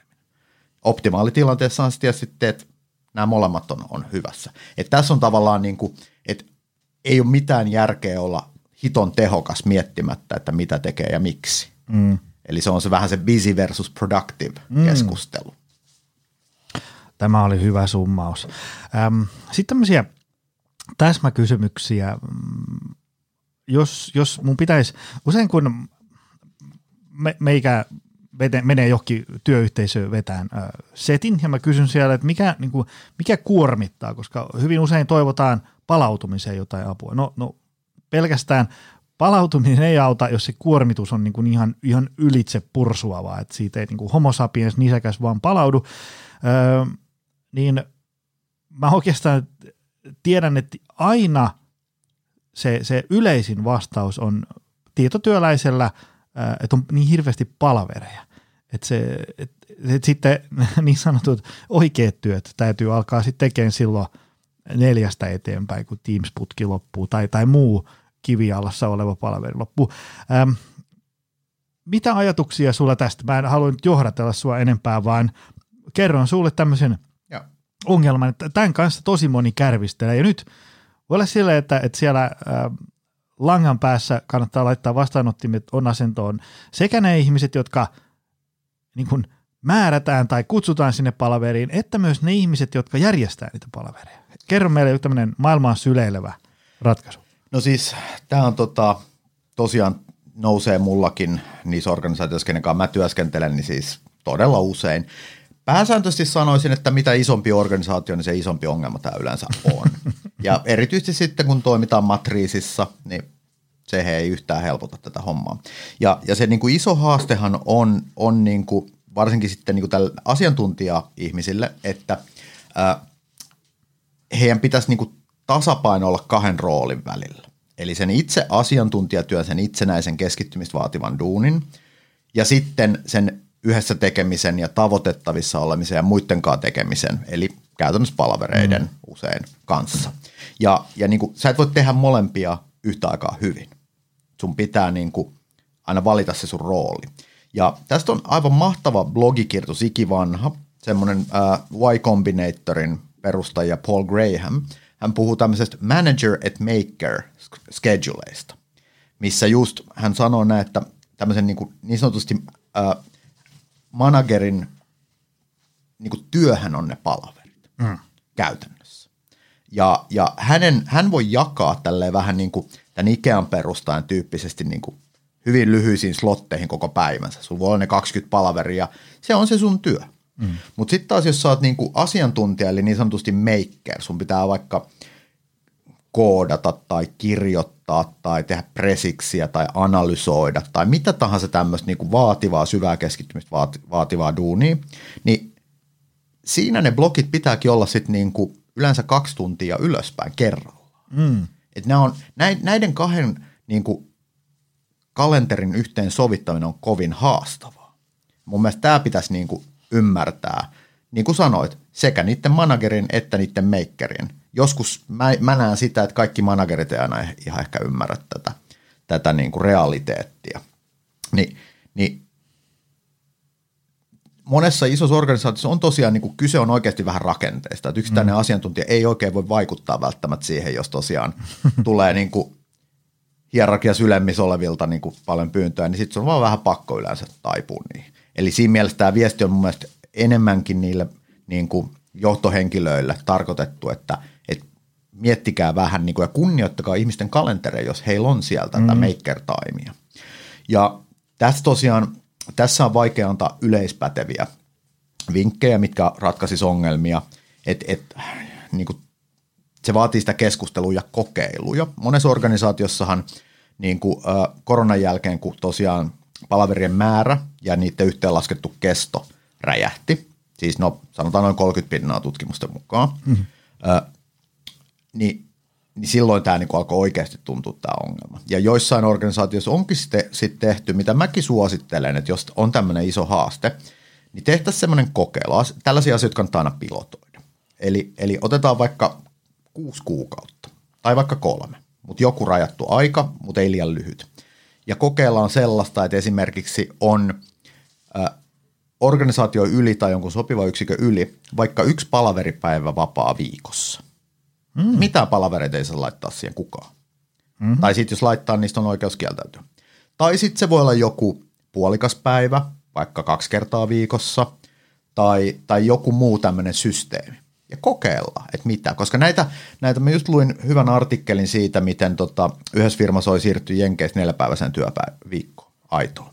optimaalitilanteessa on tietysti että nämä molemmat on, on hyvässä. Et tässä on tavallaan niin kuin, että ei ole mitään järkeä olla hiton tehokas miettimättä, että mitä tekee ja miksi. Mm. Eli se on se vähän se busy versus productive mm. keskustelu. Tämä oli hyvä summaus. Ähm, sitten tämmöisiä täsmäkysymyksiä. Jos, jos mun pitäisi, usein kun me, meikä vete, menee johonkin työyhteisöön vetään äh, setin ja mä kysyn siellä, että mikä, niin kuin, mikä kuormittaa, koska hyvin usein toivotaan palautumiseen jotain apua. No, no pelkästään palautuminen ei auta, jos se kuormitus on niin kuin ihan, ihan ylitse pursuavaa, että siitä ei niin kuin homo sapiens nisäkäs vaan palaudu, öö, niin mä oikeastaan tiedän, että aina se, se yleisin vastaus on tietotyöläisellä, että on niin hirveästi palavereja. Että se, et, et sitten [laughs] niin sanotut oikeat työt täytyy alkaa sitten tekemään silloin neljästä eteenpäin, kun Teams-putki loppuu tai, tai muu kivialassa oleva palaveri loppuu. Ähm, mitä ajatuksia sulla tästä? Mä en halua nyt johdatella sua enempää, vaan kerron sulle tämmöisen ja. ongelman, että tämän kanssa tosi moni kärvistelee. Ja nyt voi olla sillä, että, että siellä äh, langan päässä kannattaa laittaa vastaanottimet on asentoon sekä ne ihmiset, jotka – niin kuin määrätään tai kutsutaan sinne palaveriin, että myös ne ihmiset, jotka järjestää niitä palavereja. Kerro meille tämmöinen maailmaan syleilevä ratkaisu. No siis tämä on tota, tosiaan nousee mullakin niissä organisaatioissa, kenen kanssa mä työskentelen, niin siis todella usein. Pääsääntöisesti sanoisin, että mitä isompi organisaatio, niin se isompi ongelma tämä yleensä on. [laughs] Ja erityisesti sitten, kun toimitaan matriisissa, niin se ei yhtään helpota tätä hommaa. Ja, ja se niin kuin iso haastehan on, on niin kuin, varsinkin sitten niin kuin tällä asiantuntija-ihmisille, että ää, heidän pitäisi niin kuin tasapaino olla kahden roolin välillä. Eli sen itse asiantuntijatyön, sen itsenäisen keskittymistä vaativan duunin ja sitten sen yhdessä tekemisen ja tavoitettavissa olemisen ja muidenkaan tekemisen, eli käytännössä palavereiden mm. usein kanssa. Ja, ja niin kuin, sä et voi tehdä molempia yhtä aikaa hyvin. Sun pitää niin kuin, aina valita se sun rooli. Ja tästä on aivan mahtava blogikirjoitus, ikivanha, semmoinen äh, Y Combinatorin perustaja Paul Graham. Hän puhuu tämmöisestä manager at maker scheduleista, missä just hän sanoo näin, että tämmöisen niin, kuin, niin sanotusti äh, managerin niin kuin työhän on ne palaverit mm. käytännössä. Ja, ja hänen, hän voi jakaa tälleen vähän niin kuin tämän Ikean perustajan tyyppisesti niin kuin hyvin lyhyisiin slotteihin koko päivänsä. Sulla voi olla ne 20 palaveria, se on se sun työ. Mm. Mutta sitten taas, jos sä oot niinku asiantuntija, eli niin sanotusti maker, sun pitää vaikka koodata tai kirjoittaa tai tehdä presiksiä tai analysoida tai mitä tahansa tämmöistä niinku vaativaa, syvää keskittymistä vaati, vaativaa duunia, niin siinä ne blokit pitääkin olla sitten niinku yleensä kaksi tuntia ylöspäin kerralla. Mm. Et on, näiden kahden niinku kalenterin yhteen sovittaminen on kovin haastavaa. Mun mielestä tämä pitäisi niinku ymmärtää, niin kuin sanoit, sekä niiden managerin että niiden makerin. Joskus mä, mä näen sitä, että kaikki managerit ei aina ihan ehkä ymmärrä tätä, tätä niin kuin realiteettia. Ni, niin monessa isossa organisaatiossa on tosiaan, niin kuin kyse on oikeasti vähän rakenteista. Että yksittäinen mm. asiantuntija ei oikein voi vaikuttaa välttämättä siihen, jos tosiaan [laughs] tulee niin kuin hierarkiassa ylemmissä olevilta niin kuin paljon pyyntöjä, niin sitten se on vaan vähän pakko yleensä taipua niihin. Eli siinä mielessä tämä viesti on mun mielestä enemmänkin niille niin kuin johtohenkilöille tarkoitettu, että, että miettikää vähän niin kuin, ja kunnioittakaa ihmisten kalentereja, jos heillä on sieltä mm. tätä maker timea. Ja tässä tosiaan, tässä on vaikea antaa yleispäteviä vinkkejä, mitkä ratkaisisi ongelmia, että et, niin kuin, se vaatii sitä keskustelua ja kokeiluja. Monessa organisaatiossahan niin kuin, äh, koronan jälkeen, kun tosiaan palaverien määrä ja niiden yhteenlaskettu kesto räjähti. Siis no, sanotaan noin 30 pinnaa tutkimusten mukaan. Mm-hmm. Ö, niin, niin silloin tämä niin alkoi oikeasti tuntua tämä ongelma. Ja joissain organisaatioissa onkin sitten sit tehty, mitä mäkin suosittelen, että jos on tämmöinen iso haaste, niin tehtäisiin semmoinen kokeilu. Tällaisia asioita kannattaa aina pilotoida. Eli, eli otetaan vaikka kuusi kuukautta tai vaikka kolme, mutta joku rajattu aika, mutta ei liian lyhyt ja kokeillaan sellaista, että esimerkiksi on organisaatio yli tai jonkun sopiva yksikö yli vaikka yksi palaveripäivä vapaa viikossa. Mm. Mitä palavereita ei saa laittaa siihen kukaan. Mm-hmm. Tai sitten jos laittaa, niistä on oikeus kieltäytyä. Tai sitten se voi olla joku puolikas päivä, vaikka kaksi kertaa viikossa, tai, tai joku muu tämmöinen systeemi ja kokeilla, että mitä. Koska näitä, näitä mä just luin hyvän artikkelin siitä, miten tota, yhdessä firmassa oli siirrytty Jenkeistä neljäpäiväiseen työviikkoon aitoon,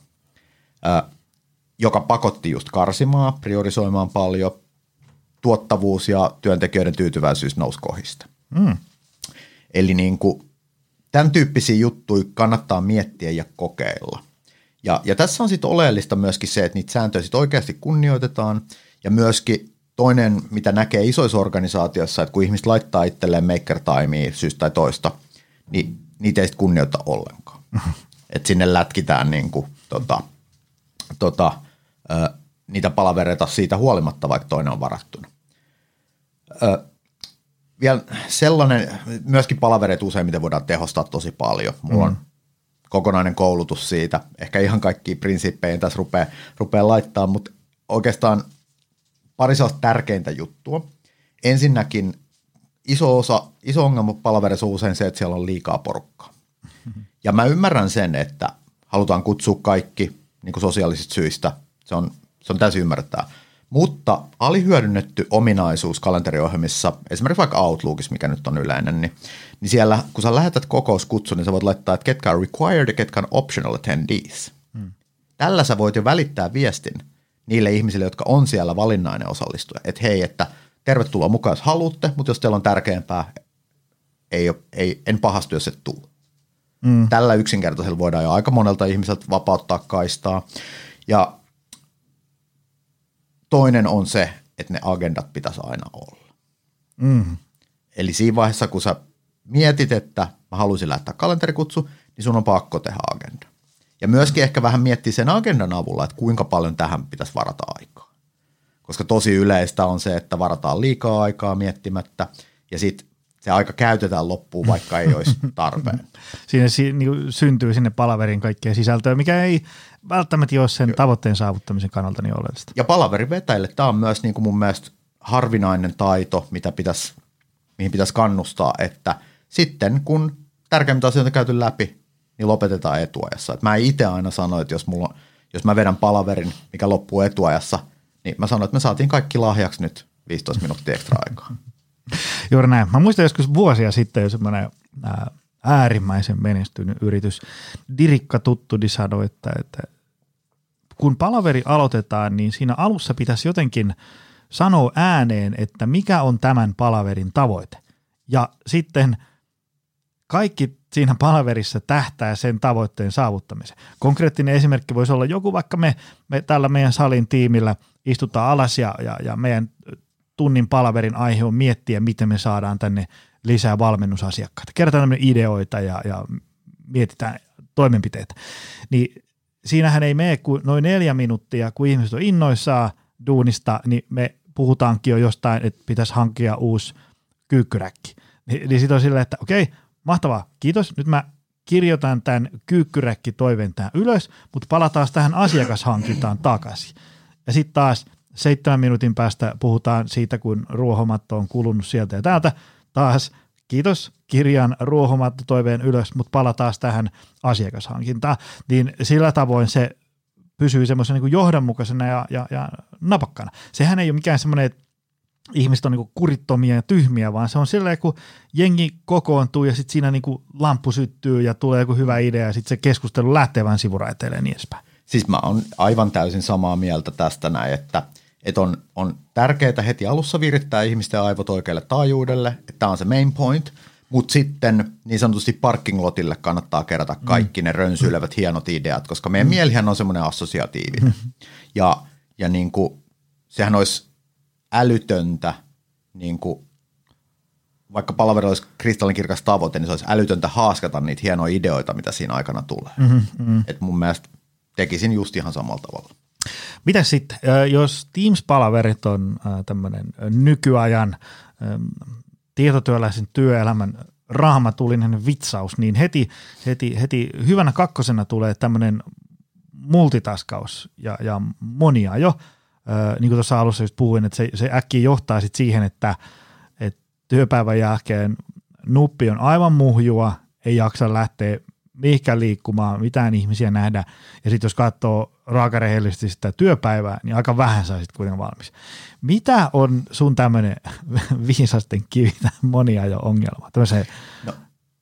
ö, joka pakotti just karsimaan, priorisoimaan paljon, tuottavuus ja työntekijöiden tyytyväisyys nousi kohista. Mm. Eli niin kuin, tämän tyyppisiä juttuja kannattaa miettiä ja kokeilla. Ja, ja tässä on sitten oleellista myöskin se, että niitä sääntöjä sit oikeasti kunnioitetaan ja myöskin toinen, mitä näkee isoissa organisaatioissa, että kun ihmiset laittaa itselleen maker timea syystä tai toista, niin niitä ei sitten kunnioita ollenkaan. että sinne lätkitään niin kuin, tota, tota, ö, niitä palavereita siitä huolimatta, vaikka toinen on varattuna. Ö, vielä sellainen, myöskin palavereita useimmiten voidaan tehostaa tosi paljon. Mulla mm. on kokonainen koulutus siitä. Ehkä ihan kaikki prinsiippejä tässä rupeaa, rupeaa laittaa, mutta oikeastaan pari sellaista tärkeintä juttua. Ensinnäkin iso osa, iso ongelma palaverissa on usein se, että siellä on liikaa porukkaa. Ja mä ymmärrän sen, että halutaan kutsua kaikki niin kuin sosiaalisista syistä. Se on, se on täysin ymmärtää. Mutta alihyödynnetty ominaisuus kalenteriohjelmissa, esimerkiksi vaikka Outlookissa, mikä nyt on yleinen, niin, niin siellä kun sä lähetät kokouskutsun, niin sä voit laittaa, että ketkä on required ja ketkä on optional attendees. Hmm. Tällä sä voit jo välittää viestin – niille ihmisille, jotka on siellä valinnainen osallistuja. Että hei, että tervetuloa mukaan, jos haluatte, mutta jos teillä on tärkeämpää, ei, ei, en pahastu, jos et tule. Mm. Tällä yksinkertaisella voidaan jo aika monelta ihmiseltä vapauttaa kaistaa. Ja toinen on se, että ne agendat pitäisi aina olla. Mm. Eli siinä vaiheessa, kun sä mietit, että mä haluaisin lähettää kalenterikutsu, niin sun on pakko tehdä agenda. Ja myöskin ehkä vähän miettiä sen agendan avulla, että kuinka paljon tähän pitäisi varata aikaa. koska tosi yleistä on se, että varataan liikaa aikaa miettimättä ja sitten se aika käytetään loppuun, vaikka ei olisi [laughs] tarpeen. Siinä si- niin syntyy sinne palaverin kaikkea sisältöä, mikä ei välttämättä ole sen tavoitteen saavuttamisen kannalta niin oleellista. Ja palaverin vetäjille tämä on myös niin kuin mun mielestä harvinainen taito, mitä pitäisi, mihin pitäisi kannustaa, että sitten kun tärkeimmät asioita on käyty läpi, niin lopetetaan etuajassa. Et mä itse aina sano, että jos, mulla, jos mä vedän palaverin, mikä loppuu etuajassa, niin mä sanon, että me saatiin kaikki lahjaksi nyt 15 minuuttia ekstra aikaa. [laughs] Juuri näin. Mä muistan joskus vuosia sitten jo semmoinen äärimmäisen menestynyt yritys. Dirikka Tuttudi sanoi, että, että kun palaveri aloitetaan, niin siinä alussa pitäisi jotenkin sanoa ääneen, että mikä on tämän palaverin tavoite. Ja sitten kaikki siinä palaverissa tähtää sen tavoitteen saavuttamiseen. Konkreettinen esimerkki voisi olla joku, vaikka me, me tällä meidän salin tiimillä istutaan alas ja, ja, ja meidän tunnin palaverin aihe on miettiä, miten me saadaan tänne lisää valmennusasiakkaita. Kerrotaan ideoita ja, ja mietitään toimenpiteitä. Niin siinähän ei mene kuin noin neljä minuuttia, kun ihmiset on innoissaan duunista, niin me puhutaankin jo jostain, että pitäisi hankkia uusi kyykkyräkki. Niin, niin sitten on silleen, että okei, mahtavaa, kiitos. Nyt mä kirjoitan tämän kyykkyräkki toiveen ylös, mutta palataan tähän asiakashankintaan takaisin. Ja sitten taas seitsemän minuutin päästä puhutaan siitä, kun ruohomatto on kulunut sieltä ja täältä. Taas kiitos, kirjan ruohomatto toiveen ylös, mutta palataan tähän asiakashankintaan. Niin sillä tavoin se pysyy semmoisen niin johdonmukaisena ja, ja, ja napakkana. Sehän ei ole mikään semmoinen, että ihmiset on niin kurittomia ja tyhmiä, vaan se on silleen, kun jengi kokoontuu ja sitten siinä niin lamppu syttyy ja tulee joku hyvä idea ja sitten se keskustelu lähtee vain sivuraiteille ja niin edespäin. Siis mä oon aivan täysin samaa mieltä tästä näin, että, että on, on tärkeää heti alussa virittää ihmisten aivot oikealle taajuudelle, että tämä on se main point, mutta sitten niin sanotusti parking lotille kannattaa kerätä kaikki mm. ne rönsyilevät hienot ideat, koska meidän mm. mielihän on semmoinen assosiatiivinen. Mm. Ja, ja niin kuin, sehän olisi älytöntä, niin kuin, vaikka palaveri olisi kristallinkirkas tavoite, niin se olisi älytöntä haaskata niitä hienoja ideoita, mitä siinä aikana tulee. Mm-hmm, mm. Et mun mielestä tekisin just ihan samalla tavalla. Mitä sitten, jos Teams-palaverit on tämmöinen nykyajan tietotyöläisen työelämän rahmatulinen vitsaus, niin heti, heti, heti hyvänä kakkosena tulee tämmöinen multitaskaus ja, ja monia jo. niin kuin tuossa alussa just puhuin, että se, se äkkiä johtaa sit siihen, että, että työpäivän jälkeen nuppi on aivan muhjua, ei jaksa lähteä mihinkään liikkumaan, mitään ihmisiä nähdä. Ja sitten jos katsoo raakarehellisesti sitä työpäivää, niin aika vähän saisit kuitenkin valmis. Mitä on sun tämmöinen [laughs] viisasten kivi, monia jo ongelma? Tämmöiseen... No,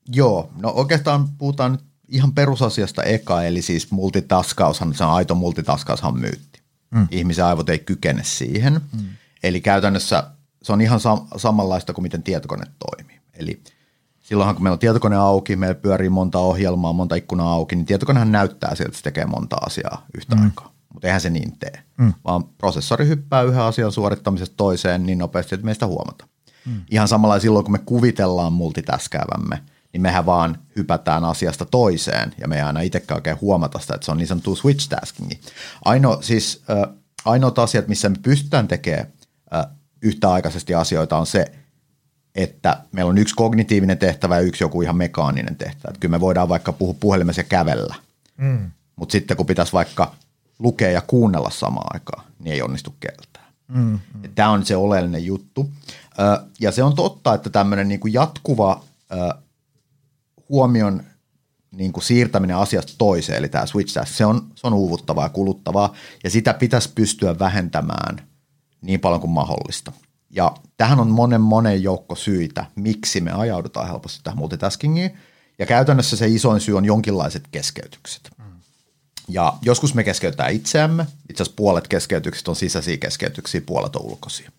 joo, no oikeastaan puhutaan nyt ihan perusasiasta eka, eli siis multitaskaushan, se on aito multitaskaushan myytti. Mm. Ihmisen aivot ei kykene siihen. Mm. Eli käytännössä se on ihan sam- samanlaista kuin miten tietokone toimii. Eli – silloinhan kun meillä on tietokone auki, meillä pyörii monta ohjelmaa, monta ikkunaa auki, niin tietokonehan näyttää siltä, että se tekee monta asiaa yhtä mm. aikaa. Mutta eihän se niin tee, mm. vaan prosessori hyppää yhden asian suorittamisesta toiseen niin nopeasti, että meistä huomata. Mm. Ihan samalla silloin, kun me kuvitellaan multitaskäävämme, niin mehän vaan hypätään asiasta toiseen ja me ei aina itsekään oikein huomata sitä, että se on niin sanottu switch taskingi. Aino, siis, äh, ainoat asiat, missä me pystytään tekemään äh, yhtäaikaisesti asioita on se, että meillä on yksi kognitiivinen tehtävä ja yksi joku ihan mekaaninen tehtävä. Että kyllä me voidaan vaikka puhua puhelimessa ja kävellä, mm. mutta sitten kun pitäisi vaikka lukea ja kuunnella samaan aikaan, niin ei onnistu keltään. Mm, mm. Tämä on se oleellinen juttu. Ja se on totta, että tämmöinen niin kuin jatkuva huomion niin kuin siirtäminen asiasta toiseen, eli tämä switch task, se on, se on uuvuttavaa ja kuluttavaa, ja sitä pitäisi pystyä vähentämään niin paljon kuin mahdollista. Ja tähän on monen monen joukko syitä, miksi me ajaudutaan helposti tähän multitaskingiin. Ja käytännössä se isoin syy on jonkinlaiset keskeytykset. Ja joskus me keskeytetään itseämme. Itse asiassa puolet keskeytyksistä on sisäisiä keskeytyksiä, puolet on ulkoisia.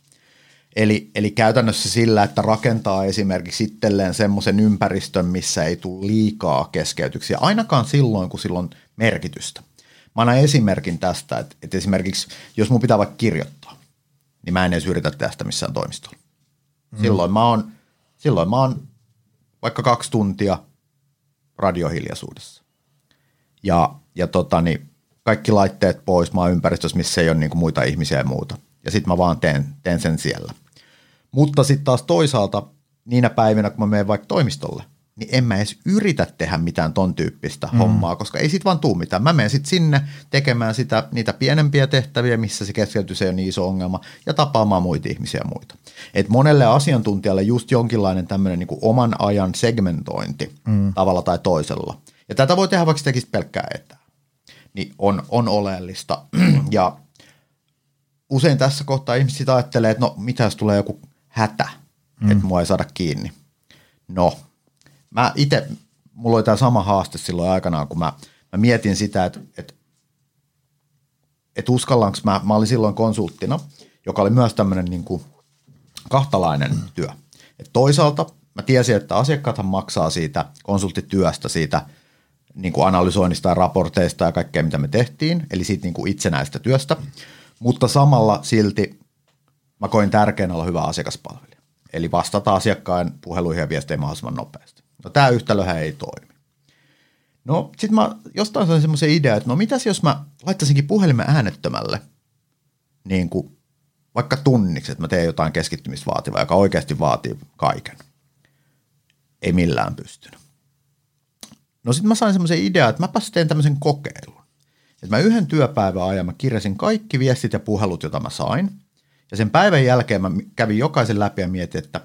Eli, eli käytännössä sillä, että rakentaa esimerkiksi itselleen semmoisen ympäristön, missä ei tule liikaa keskeytyksiä, ainakaan silloin, kun sillä on merkitystä. Mä annan esimerkin tästä, että, että esimerkiksi jos mun pitää vaikka kirjoittaa, niin mä en edes yritä tästä missään toimistolla. Mm. Silloin, mä oon, silloin mä oon vaikka kaksi tuntia radiohiljaisuudessa. Ja, ja tota, niin kaikki laitteet pois, mä oon ympäristössä, missä ei ole niin muita ihmisiä ja muuta. ja sitten mä vaan teen, teen sen siellä. Mutta sitten taas toisaalta niinä päivinä, kun mä menen vaikka toimistolle, niin en mä edes yritä tehdä mitään ton tyyppistä mm. hommaa, koska ei sit vaan tuu mitään. Mä menen sitten sinne tekemään sitä, niitä pienempiä tehtäviä, missä se keskeytys ei ole niin iso ongelma, ja tapaamaan muita ihmisiä ja muita. Et monelle asiantuntijalle just jonkinlainen tämmöinen niin oman ajan segmentointi mm. tavalla tai toisella. Ja tätä voi tehdä vaikka tekisi pelkkää etää. Niin on, on oleellista. [clears throat] ja usein tässä kohtaa ihmiset ajattelee, että no mitä jos tulee joku hätä, mm. että mua ei saada kiinni. No, mä itse, mulla oli tämä sama haaste silloin aikanaan, kun mä, mä mietin sitä, että, että, että uskallanko mä, mä olin silloin konsulttina, joka oli myös tämmöinen niin kahtalainen työ. Et toisaalta mä tiesin, että asiakkaathan maksaa siitä konsulttityöstä, siitä niin kuin analysoinnista ja raporteista ja kaikkea, mitä me tehtiin, eli siitä niin kuin itsenäistä työstä, mutta samalla silti mä koin tärkeänä olla hyvä asiakaspalvelija. Eli vastata asiakkaan puheluihin ja viesteihin mahdollisimman nopeasti. No tämä yhtälöhän ei toimi. No sitten mä jostain sain semmoisen idea, että no mitäs jos mä laittaisinkin puhelimen äänettömälle niin kuin vaikka tunniksi, että mä teen jotain keskittymistä vaativaa, joka oikeasti vaatii kaiken. Ei millään pystynyt. No sitten mä sain semmoisen idean, että mäpäs teen tämmöisen kokeilun. Että mä yhden työpäivän ajan mä kirjasin kaikki viestit ja puhelut, joita mä sain – ja sen päivän jälkeen mä kävin jokaisen läpi ja mietin, että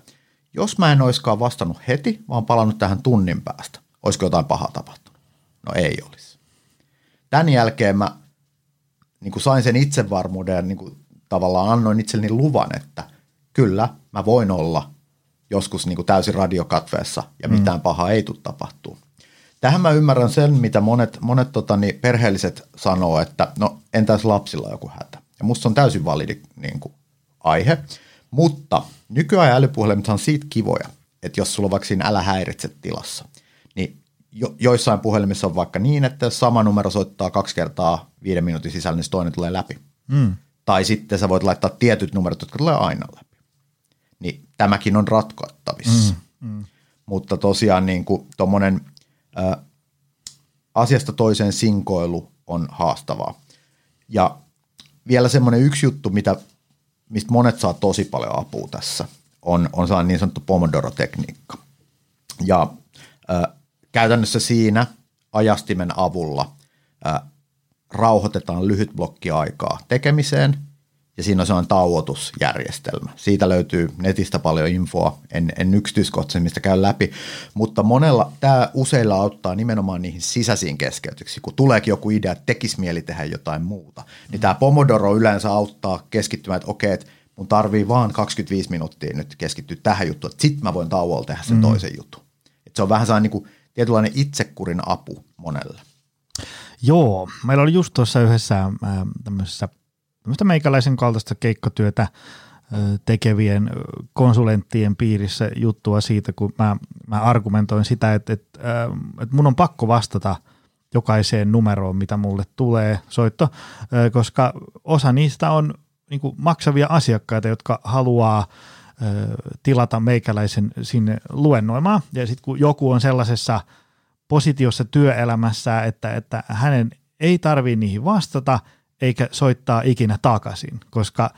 jos mä en oiskaan vastannut heti, vaan palannut tähän tunnin päästä, olisiko jotain pahaa tapahtunut? No ei olisi. Tämän jälkeen mä niin kuin sain sen itsevarmuuden ja niin kuin tavallaan annoin itselleni luvan, että kyllä mä voin olla joskus niin kuin täysin radiokatveessa ja mm. mitään pahaa ei tule tapahtuu. Tähän mä ymmärrän sen, mitä monet, monet totani, perheelliset sanoo, että no entäs lapsilla joku hätä. Ja musta on täysin validi niin kuin, aihe, mutta nykyajan älypuhelimet on siitä kivoja, että jos sulla on vaikka siinä älä häiritse tilassa, niin jo, joissain puhelimissa on vaikka niin, että jos sama numero soittaa kaksi kertaa viiden minuutin sisällä, niin toinen tulee läpi. Mm. Tai sitten sä voit laittaa tietyt numerot, jotka tulee aina läpi. Niin tämäkin on ratkottavissa. Mm. Mm. Mutta tosiaan niin kuin tommonen, ä, asiasta toiseen sinkoilu on haastavaa. Ja vielä semmoinen yksi juttu, mitä mistä monet saa tosi paljon apua tässä, on, on sellainen niin sanottu Pomodoro-tekniikka. Ja äh, käytännössä siinä ajastimen avulla äh, rauhoitetaan lyhyt blokki aikaa tekemiseen ja siinä on sellainen tauotusjärjestelmä. Siitä löytyy netistä paljon infoa, en, en mistä käy läpi, mutta monella, tämä useilla auttaa nimenomaan niihin sisäisiin keskeytyksiin. Kun tuleekin joku idea, että tekisi mieli tehdä jotain muuta, niin tämä Pomodoro yleensä auttaa keskittymään, että okei, että mun tarvii vaan 25 minuuttia nyt keskittyä tähän juttuun, että sitten mä voin tauolla tehdä sen mm. toisen jutun. Et se on vähän sellainen niin kuin tietynlainen itsekurin apu monelle. Joo, meillä oli just tuossa yhdessä äh, tämmöisessä tämmöistä meikäläisen kaltaista keikkatyötä tekevien konsulenttien piirissä juttua siitä, kun mä, mä argumentoin sitä, että, että, että mun on pakko vastata jokaiseen numeroon, mitä mulle tulee soitto, koska osa niistä on niin maksavia asiakkaita, jotka haluaa tilata meikäläisen sinne luennoimaan. Ja sitten kun joku on sellaisessa positiossa työelämässä, että, että hänen ei tarvitse niihin vastata – eikä soittaa ikinä takaisin, koska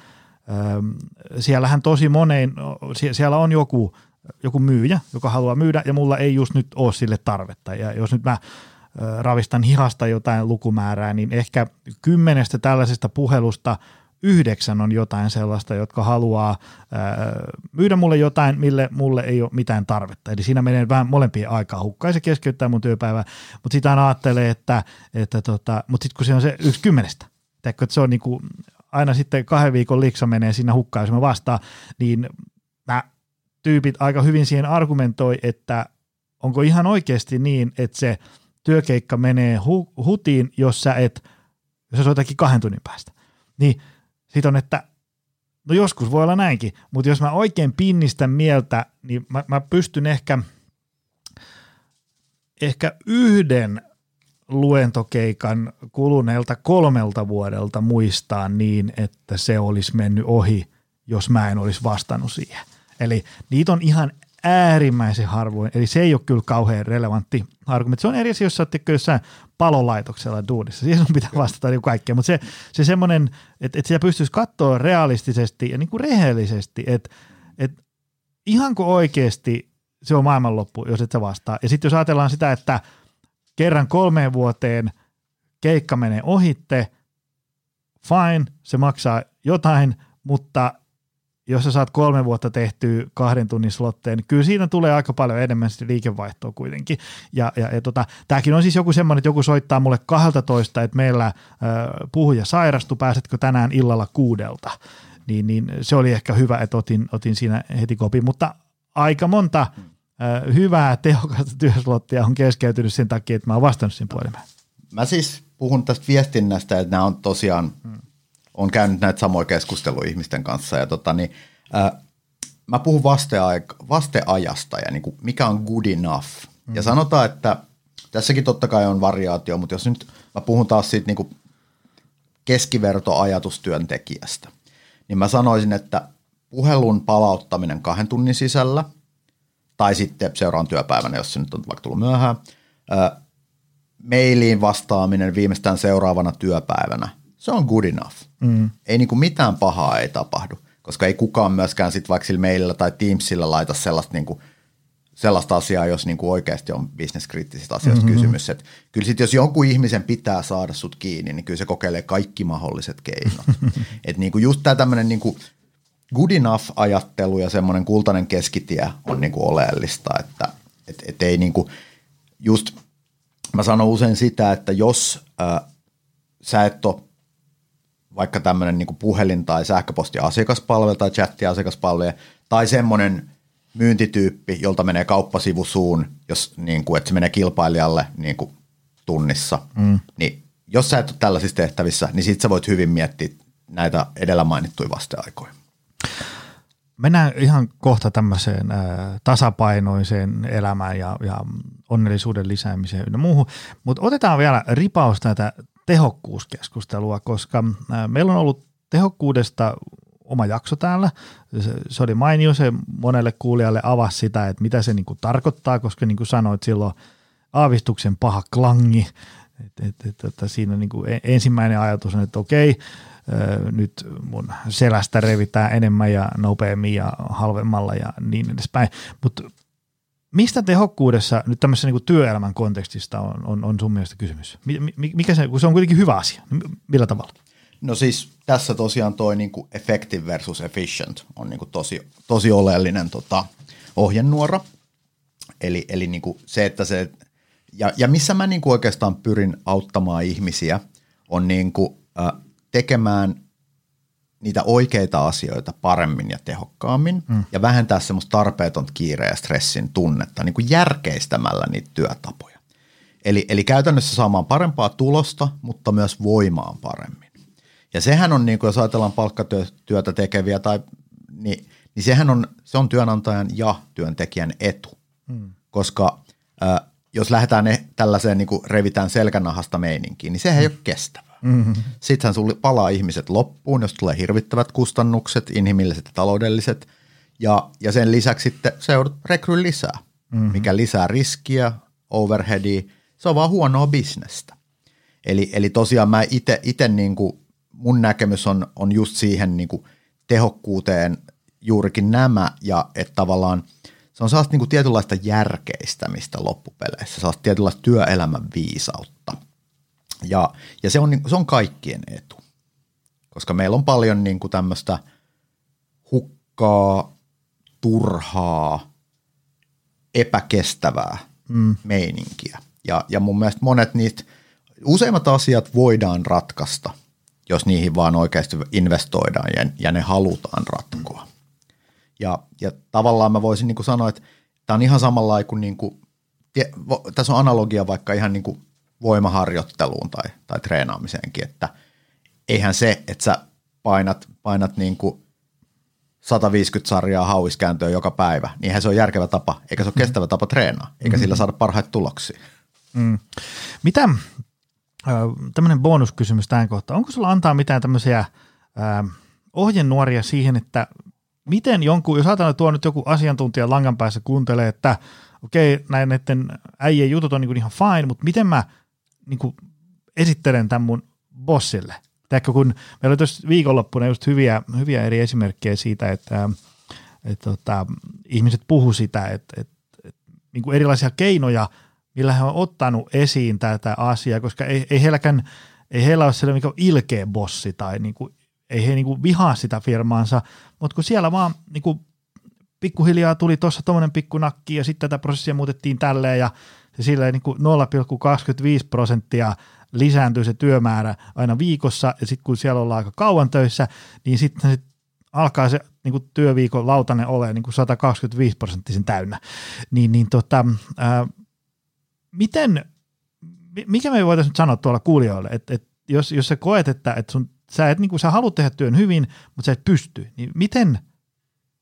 ähm, siellähän tosi monein, siellä on joku, joku myyjä, joka haluaa myydä ja mulla ei just nyt ole sille tarvetta. Ja jos nyt mä äh, ravistan hihasta jotain lukumäärää, niin ehkä kymmenestä tällaisesta puhelusta yhdeksän on jotain sellaista, jotka haluaa äh, myydä mulle jotain, mille mulle ei ole mitään tarvetta. Eli siinä menee vähän molempien aikaa hukkaan se keskeyttää mun työpäivää, mutta sitä ajattelee, että, että tota, mutta sitten kun se on se yksi kymmenestä, Teekö, että se on niin kuin, aina sitten kahden viikon liksa menee siinä hukkaan, jos mä vastaan, niin mä tyypit aika hyvin siihen argumentoi, että onko ihan oikeasti niin, että se työkeikka menee hu- hutiin, jos sä et, jos sä soitakin kahden tunnin päästä. Niin sit on, että no joskus voi olla näinkin, mutta jos mä oikein pinnistän mieltä, niin mä, mä pystyn ehkä, ehkä yhden luentokeikan kuluneelta kolmelta vuodelta muistaa niin, että se olisi mennyt ohi, jos mä en olisi vastannut siihen. Eli niitä on ihan äärimmäisen harvoin, eli se ei ole kyllä kauhean relevantti argumentti. Se on eri asia, jos sä oot jossain palolaitoksella duunissa, siihen sun pitää vastata niin kaikkea, mutta se, se semmoinen, että, että sitä pystyisi katsoa realistisesti ja niin kuin rehellisesti, että, että ihanko oikeasti se on maailmanloppu, jos et sä vastaa. Ja sitten jos ajatellaan sitä, että kerran kolmeen vuoteen keikka menee ohitte, fine, se maksaa jotain, mutta jos sä saat kolme vuotta tehtyä kahden tunnin slotteen, niin kyllä siinä tulee aika paljon enemmän sitten liikevaihtoa kuitenkin. Ja, ja, ja tota, tämäkin on siis joku semmoinen, että joku soittaa mulle 12, että meillä äh, puhuja sairastu, pääsetkö tänään illalla kuudelta. Niin, niin se oli ehkä hyvä, että otin, otin siinä heti kopin, mutta aika monta hyvää, tehokasta työslottia on keskeytynyt sen takia, että mä oon vastannut sen puhelimeen. Mä siis puhun tästä viestinnästä, että nämä on tosiaan hmm on käynyt näitä samoja keskusteluja ihmisten kanssa ja tota, niin, ää, mä puhun vasteaik- vasteajasta ja niin kuin, mikä on good enough. Mm. Ja sanotaan, että tässäkin totta kai on variaatio, mutta jos nyt mä puhun taas siitä niin kuin keskivertoajatustyöntekijästä, niin mä sanoisin, että puhelun palauttaminen kahden tunnin sisällä tai sitten seuraan työpäivänä, jos se nyt on vaikka tullut myöhään, ää, mailiin vastaaminen viimeistään seuraavana työpäivänä se on good enough. Mm. Ei niinku mitään pahaa ei tapahdu, koska ei kukaan myöskään sit vaikka sillä maililla tai Teamsilla laita sellaista, niinku, sellaista asiaa, jos niinku oikeasti on bisneskriittisistä asioista mm-hmm. kysymys. Et kyllä sit jos jonkun ihmisen pitää saada sut kiinni, niin kyllä se kokeilee kaikki mahdolliset keinot. [laughs] Et niinku just tämä tämmöinen niinku good enough-ajattelu ja semmoinen kultainen keskitie on niinku oleellista, että et, et ei niinku, just mä sanon usein sitä, että jos äh, sä et ole vaikka tämmöinen niin puhelin tai sähköposti asiakaspalvelu tai chatti asiakaspalvelu tai semmoinen myyntityyppi, jolta menee kauppasivu suun, jos niin kuin, että se menee kilpailijalle niin kuin tunnissa, mm. niin jos sä et ole tällaisissa tehtävissä, niin sit sä voit hyvin miettiä näitä edellä mainittuja vasteaikoja. Mennään ihan kohta tämmöiseen äh, tasapainoiseen elämään ja, ja onnellisuuden lisäämiseen ynnä muuhun, mutta otetaan vielä ripaus näitä tehokkuuskeskustelua, koska meillä on ollut tehokkuudesta oma jakso täällä. Se, se oli mainio, se monelle kuulijalle avasi sitä, että mitä se niinku tarkoittaa, koska niin kuin sanoit, silloin aavistuksen paha klangi. Et, et, et, että siinä niinku e, ensimmäinen ajatus on, että okei, nyt mun selästä revitään enemmän ja nopeammin ja halvemmalla ja niin edespäin. Mutta Mistä tehokkuudessa nyt tämmöisessä niin työelämän kontekstista on, on, on sun mielestä kysymys? Mikä se, kun se on kuitenkin hyvä asia, niin millä tavalla? No siis tässä tosiaan toi niin kuin effective versus efficient on niin kuin tosi, tosi oleellinen tota, ohjenuora. Eli, eli niin kuin se, että se, ja, ja missä mä niin kuin oikeastaan pyrin auttamaan ihmisiä, on niin kuin, äh, tekemään niitä oikeita asioita paremmin ja tehokkaammin mm. ja vähentää semmoista tarpeetonta kiire ja stressin tunnetta niin kuin järkeistämällä niitä työtapoja. Eli, eli käytännössä saamaan parempaa tulosta, mutta myös voimaan paremmin. Ja sehän on, niin kuin jos ajatellaan palkkatyötä tekeviä, tai, niin, niin sehän on, se on työnantajan ja työntekijän etu, mm. koska äh, jos lähdetään ne, tällaiseen niin kuin revitään selkänahasta meininkiin, niin sehän mm. ei ole kestävä. Mm-hmm. Sittenhän sulle palaa ihmiset loppuun, jos tulee hirvittävät kustannukset, inhimilliset ja taloudelliset. Ja, ja sen lisäksi sitten se joudut rekry lisää, mm-hmm. mikä lisää riskiä, overheadia. Se on vaan huonoa bisnestä. Eli, eli tosiaan mä itse niin mun näkemys on, on just siihen niin kuin tehokkuuteen juurikin nämä ja että tavallaan se on sellaista niin kuin tietynlaista järkeistämistä loppupeleissä, sellaista tietynlaista työelämän viisautta – ja, ja se, on, se on kaikkien etu, koska meillä on paljon niin kuin tämmöistä hukkaa, turhaa, epäkestävää mm. meininkiä. Ja, ja mun mielestä monet niistä, useimmat asiat voidaan ratkaista, jos niihin vaan oikeasti investoidaan ja, ja ne halutaan ratkoa. Ja, ja tavallaan mä voisin niin kuin sanoa, että tämä on ihan samalla kuin, niin kuin tie, tässä on analogia vaikka ihan niin kuin voimaharjoitteluun tai, tai treenaamiseenkin, että eihän se, että sä painat, painat niin kuin 150 sarjaa hauiskääntöä joka päivä, niin eihän se ole järkevä tapa, eikä se ole kestävä tapa treenaa, eikä mm-hmm. sillä saada parhaita tuloksia. Mm. Mitä, tämmöinen bonuskysymys tähän kohtaan, onko sulla antaa mitään tämmöisiä ohjenuoria siihen, että miten jonkun, jos ajatellaan, että tuo nyt joku asiantuntija langan päässä kuuntelee, että okei, okay, näin näiden äijien jutut on niin ihan fine, mutta miten mä niin kuin esittelen tämän mun bossille? Teekö, kun meillä oli tuossa viikonloppuna just hyviä, hyviä eri esimerkkejä siitä, että, että, että ihmiset puhu sitä, että, että, että niin kuin erilaisia keinoja, millä he on ottanut esiin tätä asiaa, koska ei, ei heilläkään, ei heillä ole sellainen niin ilkeä bossi tai niin kuin, ei he niin kuin vihaa sitä firmaansa, mutta kun siellä vaan niin kuin pikkuhiljaa tuli tuossa tuommoinen pikkunakki ja sitten tätä prosessia muutettiin tälleen ja se silleen niin kuin 0,25 prosenttia lisääntyy se työmäärä aina viikossa ja sitten kun siellä ollaan aika kauan töissä, niin sitten sit alkaa se niin kuin työviikon lautanen ole niin kuin 125 prosenttisen täynnä. Niin, niin tota, ää, miten, mikä me voitaisiin nyt sanoa tuolla kuulijoille, että, että jos, jos sä koet, että, että sun, sä, et, niin kuin, sä haluat tehdä työn hyvin, mutta sä et pysty, niin miten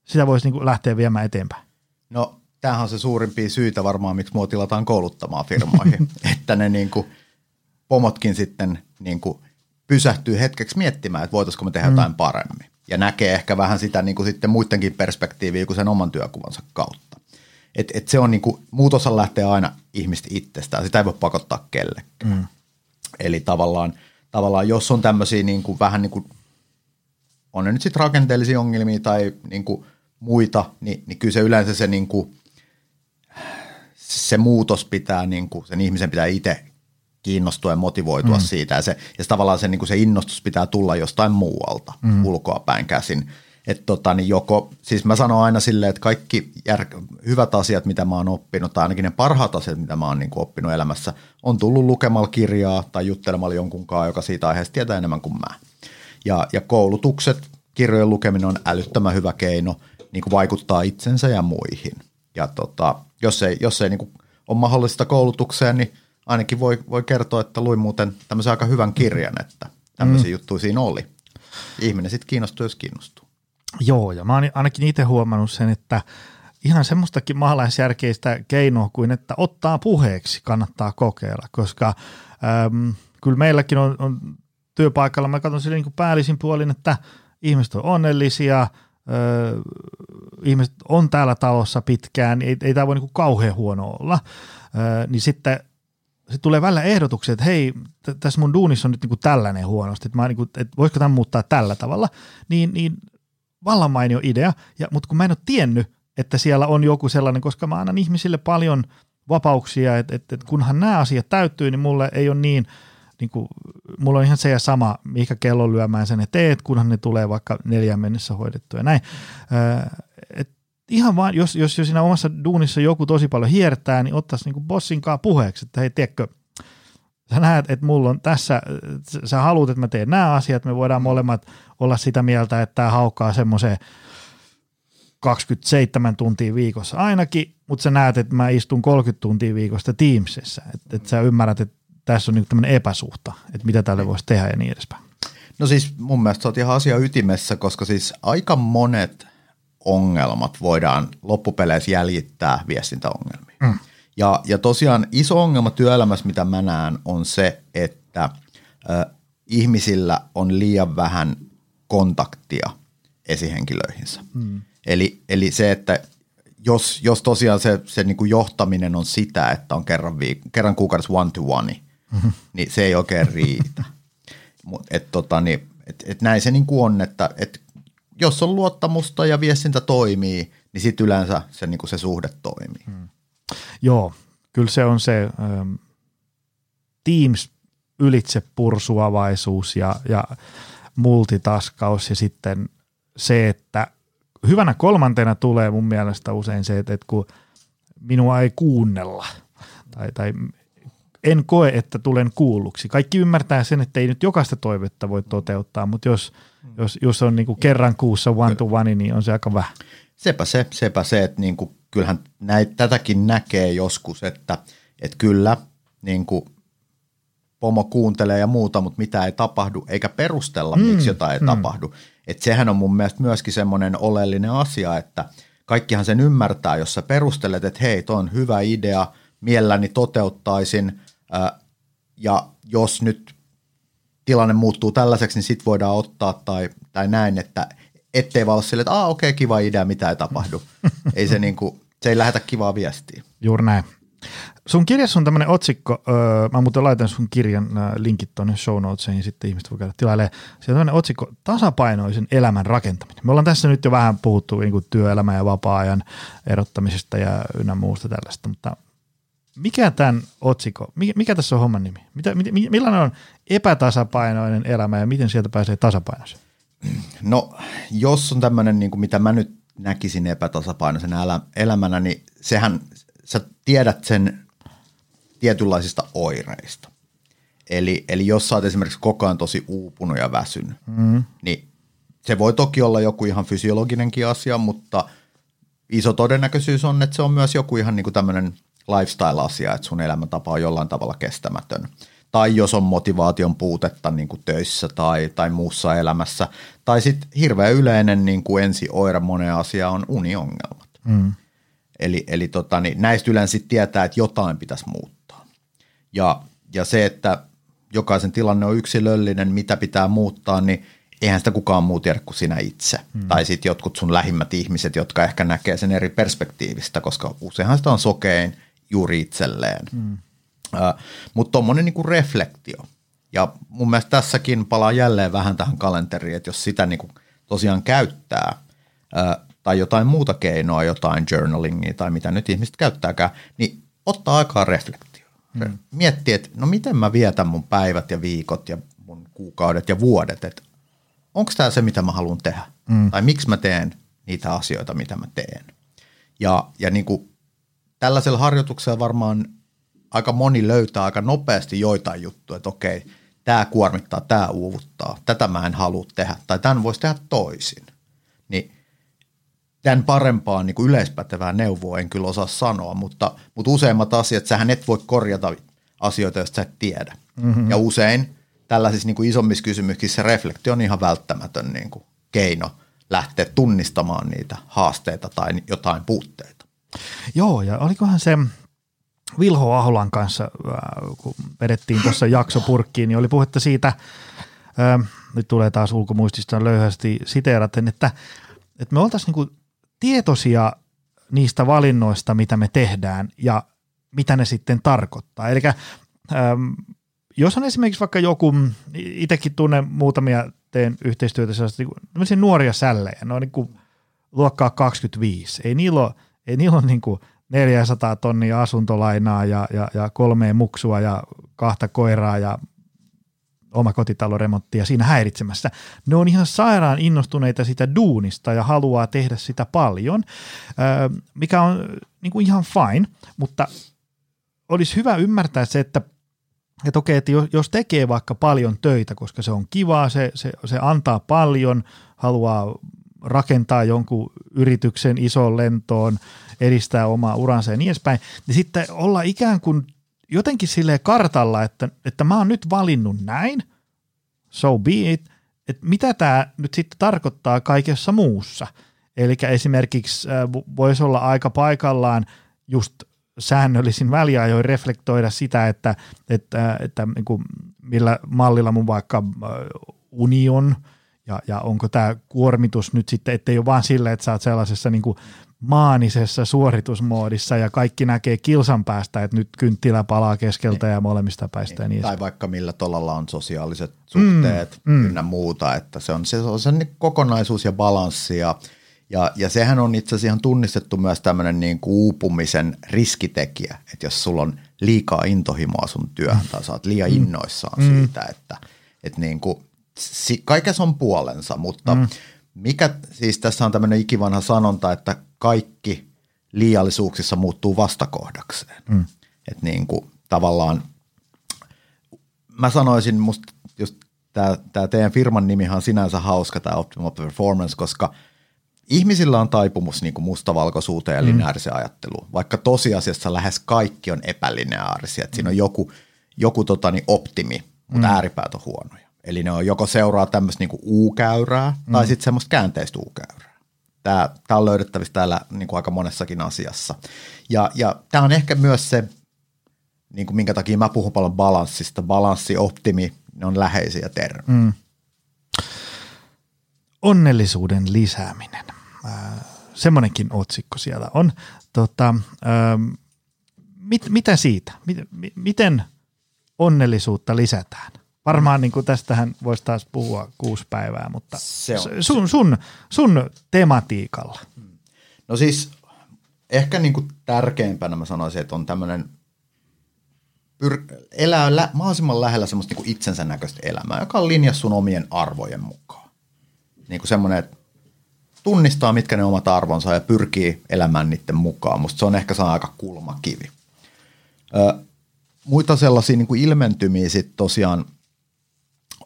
sitä voisi niin kuin lähteä viemään eteenpäin? No, tämähän on se suurimpia syitä varmaan, miksi mua tilataan kouluttamaan firmoihin, [laughs] että ne niin kuin, pomotkin sitten niin kuin, pysähtyy hetkeksi miettimään, että voitaisiko me tehdä mm. jotain paremmin. Ja näkee ehkä vähän sitä niin kuin sitten muidenkin perspektiiviä kuin sen oman työkuvansa kautta. Et, et se on niin kuin, muutoshan lähtee aina ihmistä itsestään, sitä ei voi pakottaa kellekään. Mm. Eli tavallaan, tavallaan jos on tämmöisiä niin kuin, vähän niin kuin, on ne nyt sitten rakenteellisia ongelmia tai niin kuin, muita, niin, niin kyllä se yleensä se, niin kuin, se muutos pitää, niin kuin, sen ihmisen pitää itse kiinnostua ja motivoitua mm. siitä. Ja, se, ja se, tavallaan se, niin kuin se innostus pitää tulla jostain muualta, mm. ulkoa päin käsin. Että tota, niin joko, siis mä sanon aina silleen, että kaikki jär, hyvät asiat, mitä mä oon oppinut, tai ainakin ne parhaat asiat, mitä mä oon niin kuin oppinut elämässä, on tullut lukemalla kirjaa tai juttelemalla jonkun kanssa, joka siitä aiheesta tietää enemmän kuin mä. Ja, ja koulutukset, kirjojen lukeminen on älyttömän hyvä keino niin kuin vaikuttaa itsensä ja muihin. Ja tota, jos ei, jos ei niin kuin ole mahdollista koulutukseen, niin – ainakin voi, voi kertoa, että luin muuten tämmöisen aika hyvän kirjan, että tämmöisiä mm. juttuja siinä oli. Ihminen sitten kiinnostuu, jos kiinnostuu. Joo, ja mä oon ainakin itse huomannut sen, että ihan semmoistakin maalaisjärkeistä keinoa kuin, että ottaa puheeksi kannattaa kokeilla, koska äm, kyllä meilläkin on, on työpaikalla, mä katson sille niin päällisin puolin, että ihmiset on onnellisia, öö, ihmiset on täällä talossa pitkään, ei, ei tämä voi niin kauhean huono olla, öö, niin sitten sitten tulee välillä ehdotuksia, että hei, t- tässä mun duunissa on nyt niinku tällainen huonosti, että, niinku, että voisiko tämän muuttaa tällä tavalla, niin, niin vallan mainio idea, ja, mutta kun mä en ole tiennyt, että siellä on joku sellainen, koska mä annan ihmisille paljon vapauksia, että, että, että kunhan nämä asiat täyttyy, niin mulle ei ole niin, niin kuin, mulla on ihan se ja sama, mikä kello lyömään sen, että teet, kunhan ne tulee vaikka neljän mennessä hoidettu ja näin. Et ihan vaan, jos, jos, jos siinä omassa duunissa joku tosi paljon hiertää, niin ottaisi niin bossin kanssa puheeksi, että hei, tiedätkö, sä näet, että mulla on tässä, sä haluat, että mä teen nämä asiat, me voidaan molemmat olla sitä mieltä, että tämä haukkaa semmoiseen 27 tuntia viikossa ainakin, mutta sä näet, että mä istun 30 tuntia viikosta Teamsissa, että, että sä ymmärrät, että tässä on niin tämmöinen epäsuhta, että mitä tälle voisi tehdä ja niin edespäin. No siis mun mielestä sä oot ihan asia ytimessä, koska siis aika monet ongelmat voidaan loppupeleissä jäljittää viestintäongelmiin. Mm. Ja, ja tosiaan iso ongelma työelämässä, mitä mä näen, on se, että ö, ihmisillä on liian vähän kontaktia esihenkilöihinsä. Mm. Eli, eli se, että jos, jos tosiaan se, se niin kuin johtaminen on sitä, että on kerran, viik- kerran kuukaudessa one to one, mm-hmm. niin se ei oikein riitä. [laughs] et, tota, niin, et, et näin se niin kuin on, että et jos on luottamusta ja viestintä toimii, niin sitten yleensä se, niin kuin se suhde toimii. Hmm. Joo, kyllä se on se ähm, Teams ylitse pursuavaisuus ja, ja multitaskaus ja sitten se, että hyvänä kolmantena tulee mun mielestä usein se, että, että kun minua ei kuunnella tai, tai en koe, että tulen kuulluksi. Kaikki ymmärtää sen, että ei nyt jokaista toivetta voi toteuttaa, mutta jos, jos, jos on niin kuin kerran kuussa one to one, niin on se aika vähän. Sepä se, sepä se että niin kuin, kyllähän näit, tätäkin näkee joskus, että, että kyllä niin kuin pomo kuuntelee ja muuta, mutta mitä ei tapahdu, eikä perustella, mm, miksi jotain ei mm. tapahdu. Että sehän on mun mielestä myöskin semmoinen oleellinen asia, että kaikkihan sen ymmärtää, jos sä perustelet, että hei, toi on hyvä idea, mielelläni toteuttaisin, ja jos nyt tilanne muuttuu tällaiseksi, niin sitten voidaan ottaa tai, tai näin, että ettei vaan ole silleen, että ah, okei, okay, kiva idea, mitä ei tapahdu. [laughs] ei se, niin kuin, se ei lähetä kivaa viestiä. Juuri näin. Sun kirjassa on tämmöinen otsikko, öö, mä muuten laitan sun kirjan linkit tuonne show notesiin, sitten ihmiset voi käydä tilailemaan. Siellä on tämmöinen otsikko, tasapainoisen elämän rakentaminen. Me ollaan tässä nyt jo vähän puhuttu niin kuin työelämän ja vapaa-ajan erottamisesta ja ynnä muusta tällaista, mutta mikä tämän otsikko, mikä, mikä tässä on homman nimi? Mitä, millainen on epätasapainoinen elämä ja miten sieltä pääsee tasapainoiseen? No, jos on tämmöinen, niin kuin mitä mä nyt näkisin epätasapainoisen elämänä, niin sehän, sä tiedät sen tietynlaisista oireista. Eli, eli jos sä oot esimerkiksi koko ajan tosi uupunut ja väsynyt, mm. niin se voi toki olla joku ihan fysiologinenkin asia, mutta iso todennäköisyys on, että se on myös joku ihan niin kuin tämmöinen lifestyle-asia, että sun elämäntapa on jollain tavalla kestämätön. Tai jos on motivaation puutetta niin kuin töissä tai, tai muussa elämässä. Tai sitten hirveän yleinen niin kuin ensi oire moneen asiaan on uniongelmat. Mm. Eli, eli tota, niin näistä yleensä tietää, että jotain pitäisi muuttaa. Ja, ja se, että jokaisen tilanne on yksilöllinen, mitä pitää muuttaa, niin eihän sitä kukaan muu tiedä kuin sinä itse. Mm. Tai sitten jotkut sun lähimmät ihmiset, jotka ehkä näkee sen eri perspektiivistä, koska useinhan sitä on sokein juuri itselleen. Mm. Mutta tuommoinen niinku reflektio. Ja mun mielestä tässäkin palaa jälleen vähän tähän kalenteriin, että jos sitä niinku tosiaan käyttää uh, tai jotain muuta keinoa, jotain journalingia tai mitä nyt ihmiset käyttääkään, niin ottaa aikaa reflektio. Mm. Miettii, että no miten mä vietän mun päivät ja viikot ja mun kuukaudet ja vuodet, että onko tämä se, mitä mä haluan tehdä? Mm. Tai miksi mä teen niitä asioita, mitä mä teen? Ja, ja niin kuin tällaisella harjoituksella varmaan aika moni löytää aika nopeasti joitain juttuja, että okei, tämä kuormittaa, tämä uuvuttaa, tätä mä en halua tehdä, tai tämän voisi tehdä toisin. Niin tämän parempaa niin kuin yleispätevää neuvoa en kyllä osaa sanoa, mutta, mutta useimmat asiat, sähän et voi korjata asioita, joista sä et tiedä. Mm-hmm. Ja usein tällaisissa niin kuin isommissa kysymyksissä reflektio on ihan välttämätön niin kuin keino lähteä tunnistamaan niitä haasteita tai jotain puutteita. Joo, ja olikohan se Vilho Aholan kanssa, äh, kun vedettiin tuossa jaksopurkkiin, niin oli puhetta siitä, äh, nyt tulee taas ulkomuistista löyhästi siteeraten, että, että me oltaisiin niin tietoisia niistä valinnoista, mitä me tehdään ja mitä ne sitten tarkoittaa. Eli ähm, jos on esimerkiksi vaikka joku, itsekin tunnen muutamia, teen yhteistyötä sellaisia niin nuoria sällejä, ne on niin kuin luokkaa 25, ei niillä ole, ei niillä ole niin kuin 400 tonnia asuntolainaa ja, ja, ja kolmea muksua ja kahta koiraa ja omakotitaloremonttia siinä häiritsemässä. Ne on ihan sairaan innostuneita sitä duunista ja haluaa tehdä sitä paljon, mikä on niin kuin ihan fine, mutta olisi hyvä ymmärtää se, että että okei, että jos tekee vaikka paljon töitä, koska se on kivaa, se, se, se antaa paljon, haluaa rakentaa jonkun yrityksen isoon lentoon, edistää omaa uransa ja niin edespäin, niin sitten olla ikään kuin jotenkin sille kartalla, että, että mä oon nyt valinnut näin, so be it, että mitä tämä nyt sitten tarkoittaa kaikessa muussa. Eli esimerkiksi äh, voisi olla aika paikallaan just säännöllisin väliajoin reflektoida sitä, että, että, että niin kuin millä mallilla mun vaikka äh, union ja, ja onko tämä kuormitus nyt sitten, ettei ole vaan sille, että sä oot sellaisessa niin kuin maanisessa suoritusmoodissa ja kaikki näkee kilsan päästä, että nyt kynttilä palaa keskeltä niin. ja molemmista päistä. Niin, niin tai vaikka millä tolalla on sosiaaliset suhteet mm, mm. ynnä muuta, että se on se, on se niin kokonaisuus ja balanssi ja, ja, ja sehän on itse asiassa ihan tunnistettu myös tämmöinen niin kuin uupumisen riskitekijä, että jos sulla on liikaa intohimoa sun työhön tai sä oot liian mm. innoissaan mm. siitä, että, että niin kuin, kaikessa on puolensa, mutta mm. mikä, siis tässä on tämmöinen ikivanha sanonta, että kaikki liiallisuuksissa muuttuu vastakohdakseen. Mm. Että niin kuin tavallaan, mä sanoisin musta just tämä teidän firman nimihan on sinänsä hauska, tämä Optimal Performance, koska ihmisillä on taipumus niin kuin mustavalkoisuuteen ja mm. lineaariseen ajatteluun, vaikka tosiasiassa lähes kaikki on epälineaarisia, että mm. siinä on joku, joku tota, niin optimi, mutta mm. ääripäät on huonoja. Eli ne on joko seuraa tämmöistä niin U-käyrää mm. tai sitten semmoista käänteistä U-käyrää. Tämä, tämä on löydettävissä täällä niin kuin aika monessakin asiassa. Ja, ja tämä on ehkä myös se, niin kuin minkä takia mä puhun paljon balanssista. Balanssi, optimi, ne on läheisiä termejä. Mm. onnellisuuden lisääminen. semmoinenkin otsikko siellä on. Tota, mit, mitä siitä? Mit, miten onnellisuutta lisätään? Varmaan niin kuin tästähän voisi taas puhua kuusi päivää, mutta se on. Sun, sun, sun tematiikalla. No siis ehkä niin kuin tärkeimpänä mä sanoisin, että on tämmöinen pyr- elää lä- mahdollisimman lähellä semmoista niin kuin itsensä näköistä elämää, joka on linjassa sun omien arvojen mukaan. Niin kuin semmoinen, että tunnistaa, mitkä ne omat arvonsa ja pyrkii elämään niiden mukaan. Musta se on ehkä saa aika kulmakivi. Ö, muita sellaisia niin kuin ilmentymiä sitten tosiaan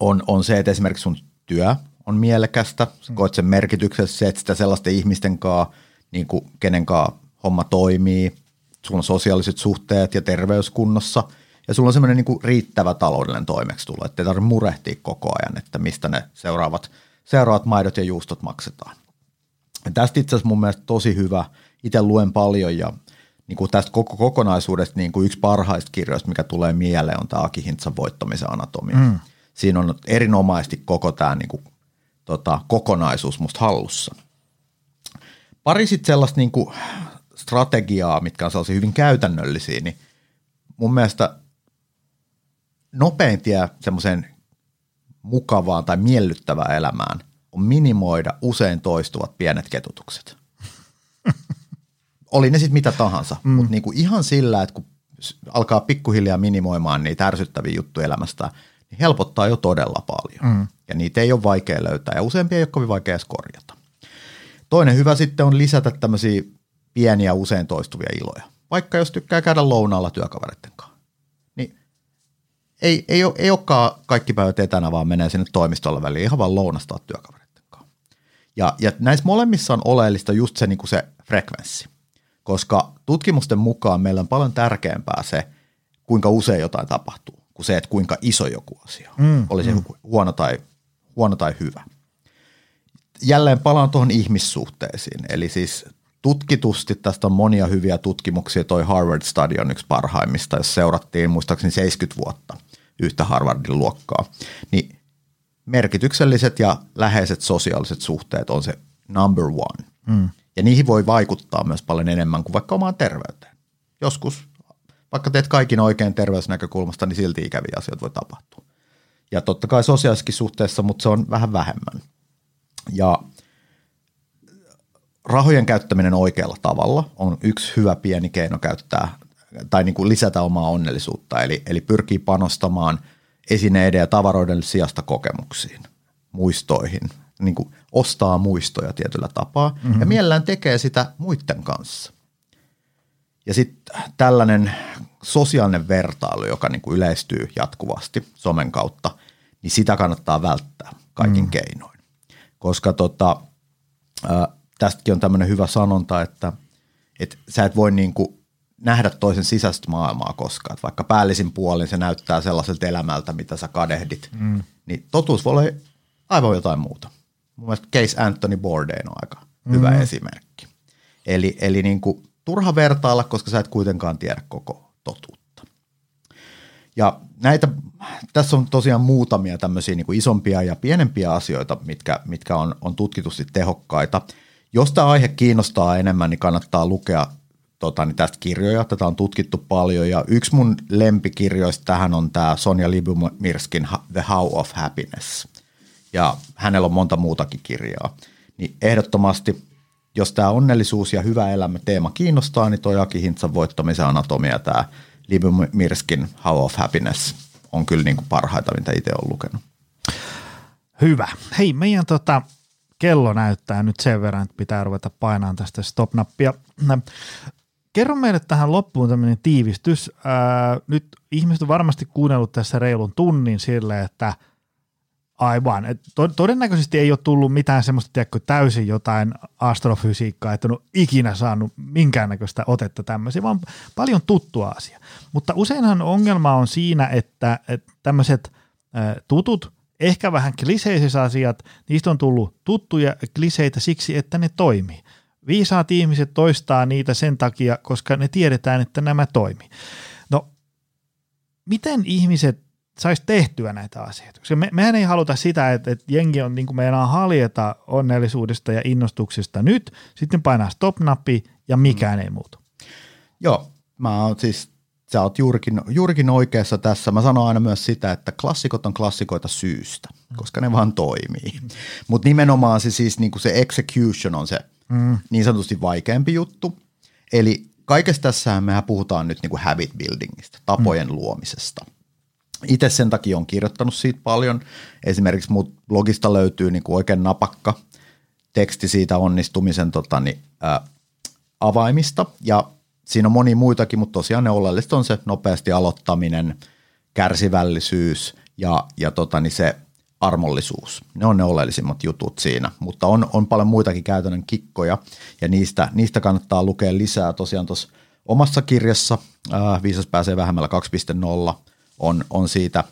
on, on se, että esimerkiksi sun työ on mielekästä, sä koet sen merkityksessä, se, että sitä sellaisten ihmisten kanssa, niin kuin kenen kanssa homma toimii, sulla on sosiaaliset suhteet ja terveyskunnossa ja sulla on semmoinen niin riittävä taloudellinen toimeksitulo, että ei tarvitse murehtia koko ajan, että mistä ne seuraavat, seuraavat maidot ja juustot maksetaan. Ja tästä itse asiassa mun mielestä tosi hyvä, itse luen paljon ja niin kuin tästä koko kokonaisuudesta niin kuin yksi parhaista kirjoista, mikä tulee mieleen, on tämä Aki Hintsan voittamisen anatomia. Mm. Siinä on erinomaisesti koko tämä niin kuin, tota, kokonaisuus musta hallussa. Pari sitten sellaista niin kuin, strategiaa, mitkä on sellaisia hyvin käytännöllisiä, niin mun mielestä nopein tie semmoiseen mukavaan tai miellyttävään elämään on minimoida usein toistuvat pienet ketutukset. Oli ne sitten mitä tahansa, mm. mutta niinku ihan sillä, että kun alkaa pikkuhiljaa minimoimaan niitä ärsyttäviä juttuja elämästä, helpottaa jo todella paljon. Mm. Ja niitä ei ole vaikea löytää ja useampia ei ole kovin vaikea edes korjata. Toinen hyvä sitten on lisätä tämmöisiä pieniä usein toistuvia iloja. Vaikka jos tykkää käydä lounaalla työkavereiden kanssa. Niin ei, ei, ole, ei olekaan kaikki päivät etänä, vaan menee sinne toimistolle väliin ihan vaan lounastaa työkavereiden kanssa. Ja, ja näissä molemmissa on oleellista just se, niin kuin se frekvenssi. Koska tutkimusten mukaan meillä on paljon tärkeämpää se, kuinka usein jotain tapahtuu, kuin se, että kuinka iso joku asia on. Mm, Oli se mm. huono, tai, huono tai hyvä. Jälleen palaan tuohon ihmissuhteisiin. Eli siis tutkitusti, tästä on monia hyviä tutkimuksia, toi Harvard Study on yksi parhaimmista, jos seurattiin muistaakseni 70 vuotta yhtä Harvardin luokkaa, niin merkitykselliset ja läheiset sosiaaliset suhteet on se number one. Mm. Ja niihin voi vaikuttaa myös paljon enemmän kuin vaikka omaan terveyteen. Joskus, vaikka teet kaikin oikein terveysnäkökulmasta, niin silti ikäviä asioita voi tapahtua. Ja totta kai sosiaalisessakin suhteessa, mutta se on vähän vähemmän. Ja rahojen käyttäminen oikealla tavalla on yksi hyvä pieni keino käyttää tai niin kuin lisätä omaa onnellisuutta, eli, eli pyrkii panostamaan esineiden ja tavaroiden sijasta kokemuksiin, muistoihin, niin kuin ostaa muistoja tietyllä tapaa mm-hmm. ja mielellään tekee sitä muiden kanssa. Ja sitten tällainen sosiaalinen vertailu, joka niin kuin yleistyy jatkuvasti somen kautta, niin sitä kannattaa välttää kaikin mm. keinoin. Koska tota, tästäkin on tämmöinen hyvä sanonta, että, että sä et voi niin kuin nähdä toisen sisäistä maailmaa koskaan. Että vaikka päällisin puolin se näyttää sellaiselta elämältä, mitä sä kadehdit, mm. niin totuus voi olla aivan jotain muuta. Mun mielestä Case Anthony Bourdain on aika mm. hyvä esimerkki. Eli, eli niin kuin, turha vertailla, koska sä et kuitenkaan tiedä koko totuutta. Ja näitä, tässä on tosiaan muutamia tämmöisiä niin kuin isompia ja pienempiä asioita, mitkä, mitkä on, on tutkitusti tehokkaita – jos tämä aihe kiinnostaa enemmän, niin kannattaa lukea tota, niin tästä kirjoja. Tätä on tutkittu paljon ja yksi mun lempikirjoista tähän on tämä Sonja Libumirskin The How of Happiness. Ja hänellä on monta muutakin kirjaa. Niin ehdottomasti, jos tämä onnellisuus ja hyvä elämä teema kiinnostaa, niin toi Aki Hintsan voittamisen anatomia, tämä Libumirskin How of Happiness on kyllä niin kuin parhaita, mitä itse olen lukenut. Hyvä. Hei, meidän tota, kello näyttää nyt sen verran, että pitää ruveta painamaan tästä stop-nappia. Kerro meille tähän loppuun tämmöinen tiivistys. Ää, nyt ihmiset on varmasti kuunnellut tässä reilun tunnin sille, että aivan, et to- todennäköisesti ei ole tullut mitään semmoista tiedätkö, täysin jotain astrofysiikkaa, että on ikinä saanut minkäännäköistä otetta tämmöisiä, vaan paljon tuttua asia. Mutta useinhan ongelma on siinä, että, että tämmöiset tutut ehkä vähän kliseiset asiat, niistä on tullut tuttuja kliseitä siksi, että ne toimii. Viisaat ihmiset toistaa niitä sen takia, koska ne tiedetään, että nämä toimii. No, miten ihmiset saisi tehtyä näitä asioita. Koska me, mehän ei haluta sitä, että, että jengi on niin kuin meinaa haljeta onnellisuudesta ja innostuksesta nyt, sitten painaa stop-nappi ja mikään mm. ei muutu. Joo, mä oon siis, sä oot juurikin, juurikin oikeassa tässä. Mä sanon aina myös sitä, että klassikot on klassikoita syystä, mm. koska ne vaan toimii. Mm. Mutta nimenomaan se siis niin kuin se execution on se mm. niin sanotusti vaikeampi juttu. Eli kaikessa tässä mehän puhutaan nyt niin kuin habit buildingista, tapojen mm. luomisesta. Itse sen takia on kirjoittanut siitä paljon. Esimerkiksi mut blogista löytyy niin kuin oikein napakka teksti siitä onnistumisen tota, niin, ää, avaimista. Ja siinä on moni muitakin, mutta tosiaan ne oleelliset on se nopeasti aloittaminen, kärsivällisyys ja, ja tota, niin se armollisuus. Ne on ne oleellisimmat jutut siinä, mutta on, on paljon muitakin käytännön kikkoja ja niistä, niistä kannattaa lukea lisää tosiaan tuossa omassa kirjassa ää, Viisas pääsee vähemmällä 2.0 on, on siitä,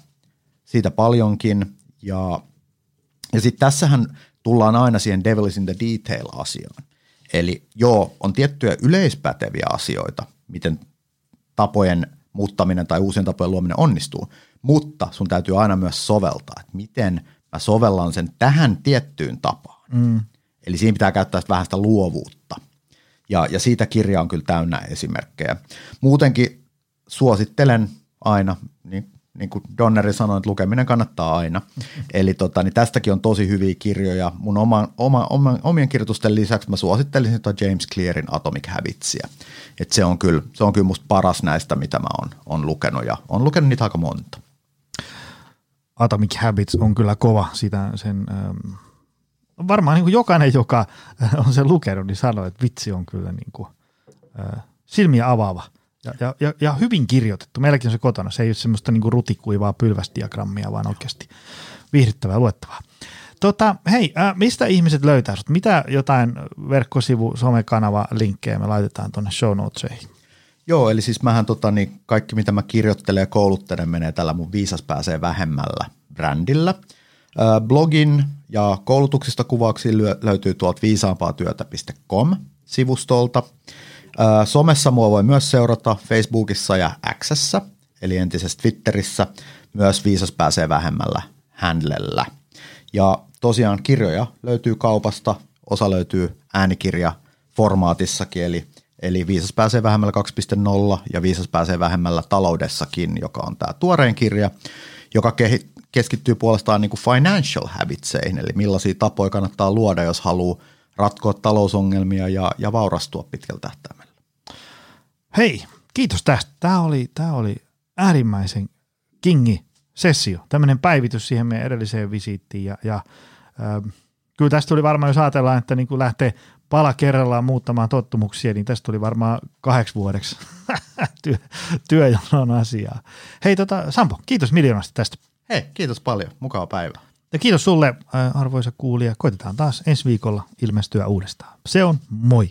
siitä paljonkin ja, ja sitten tässähän tullaan aina siihen devil is in the detail asiaan. Eli joo, on tiettyjä yleispäteviä asioita, miten tapojen muuttaminen tai uusien tapojen luominen onnistuu, mutta sun täytyy aina myös soveltaa, että miten mä sovellan sen tähän tiettyyn tapaan. Mm. Eli siinä pitää käyttää vähän sitä luovuutta. Ja, ja siitä kirja on kyllä täynnä esimerkkejä. Muutenkin suosittelen aina, niin niin kuin Donneri sanoi, että lukeminen kannattaa aina. Eli tota, niin tästäkin on tosi hyviä kirjoja. Mun oma, oma, oma, omien kirjoitusten lisäksi mä suosittelisin tuota James Clearin Atomic Habitsia. Et se on kyllä, se on kyllä musta paras näistä, mitä mä oon, on lukenut ja on lukenut niitä aika monta. Atomic Habits on kyllä kova. Sitä sen, ähm, varmaan niin kuin jokainen, joka on sen lukenut, niin sanoo, että vitsi on kyllä niin kuin, äh, silmiä avaava – ja, ja, ja, ja hyvin kirjoitettu. Meilläkin on se kotona. Se ei ole semmoista niin rutikuivaa pylväsdiagrammia, vaan oikeasti viihdyttävää luettavaa. Tota, hei, äh, mistä ihmiset löytää sut? Mitä jotain verkkosivu, somekanava, linkkejä me laitetaan tuonne show notesihin? Joo, eli siis mähän tota, niin kaikki mitä mä kirjoittelen ja kouluttelen menee tällä mun Viisas pääsee vähemmällä brändillä. Äh, blogin ja koulutuksista kuvauksia löytyy tuolta viisaampaatyötä.com sivustolta. Somessa mua voi myös seurata Facebookissa ja Xssä, eli entisessä Twitterissä, myös Viisas pääsee vähemmällä handlellä. Ja tosiaan kirjoja löytyy kaupasta, osa löytyy äänikirja formaatissakin, eli, eli Viisas pääsee vähemmällä 2.0 ja Viisas pääsee vähemmällä taloudessakin, joka on tämä tuorein kirja, joka keskittyy puolestaan niin kuin financial habitseihin, eli millaisia tapoja kannattaa luoda, jos haluaa ratkoa talousongelmia ja, ja vaurastua pitkällä tähtäimellä. Hei, kiitos tästä. Tämä oli, tämä oli äärimmäisen kingi sessio, tämmöinen päivitys siihen meidän edelliseen visiittiin ja, ja äh, kyllä tästä tuli varmaan, jos ajatellaan, että niin kuin lähtee pala kerrallaan muuttamaan tottumuksia, niin tästä tuli varmaan kahdeksi vuodeksi [laughs] työ, työjonon asiaa. Hei tota, Sampo, kiitos miljoonasta tästä. Hei, kiitos paljon. Mukava päivä. Ja kiitos sulle, arvoisa kuulija. Koitetaan taas ensi viikolla ilmestyä uudestaan. Se on moi.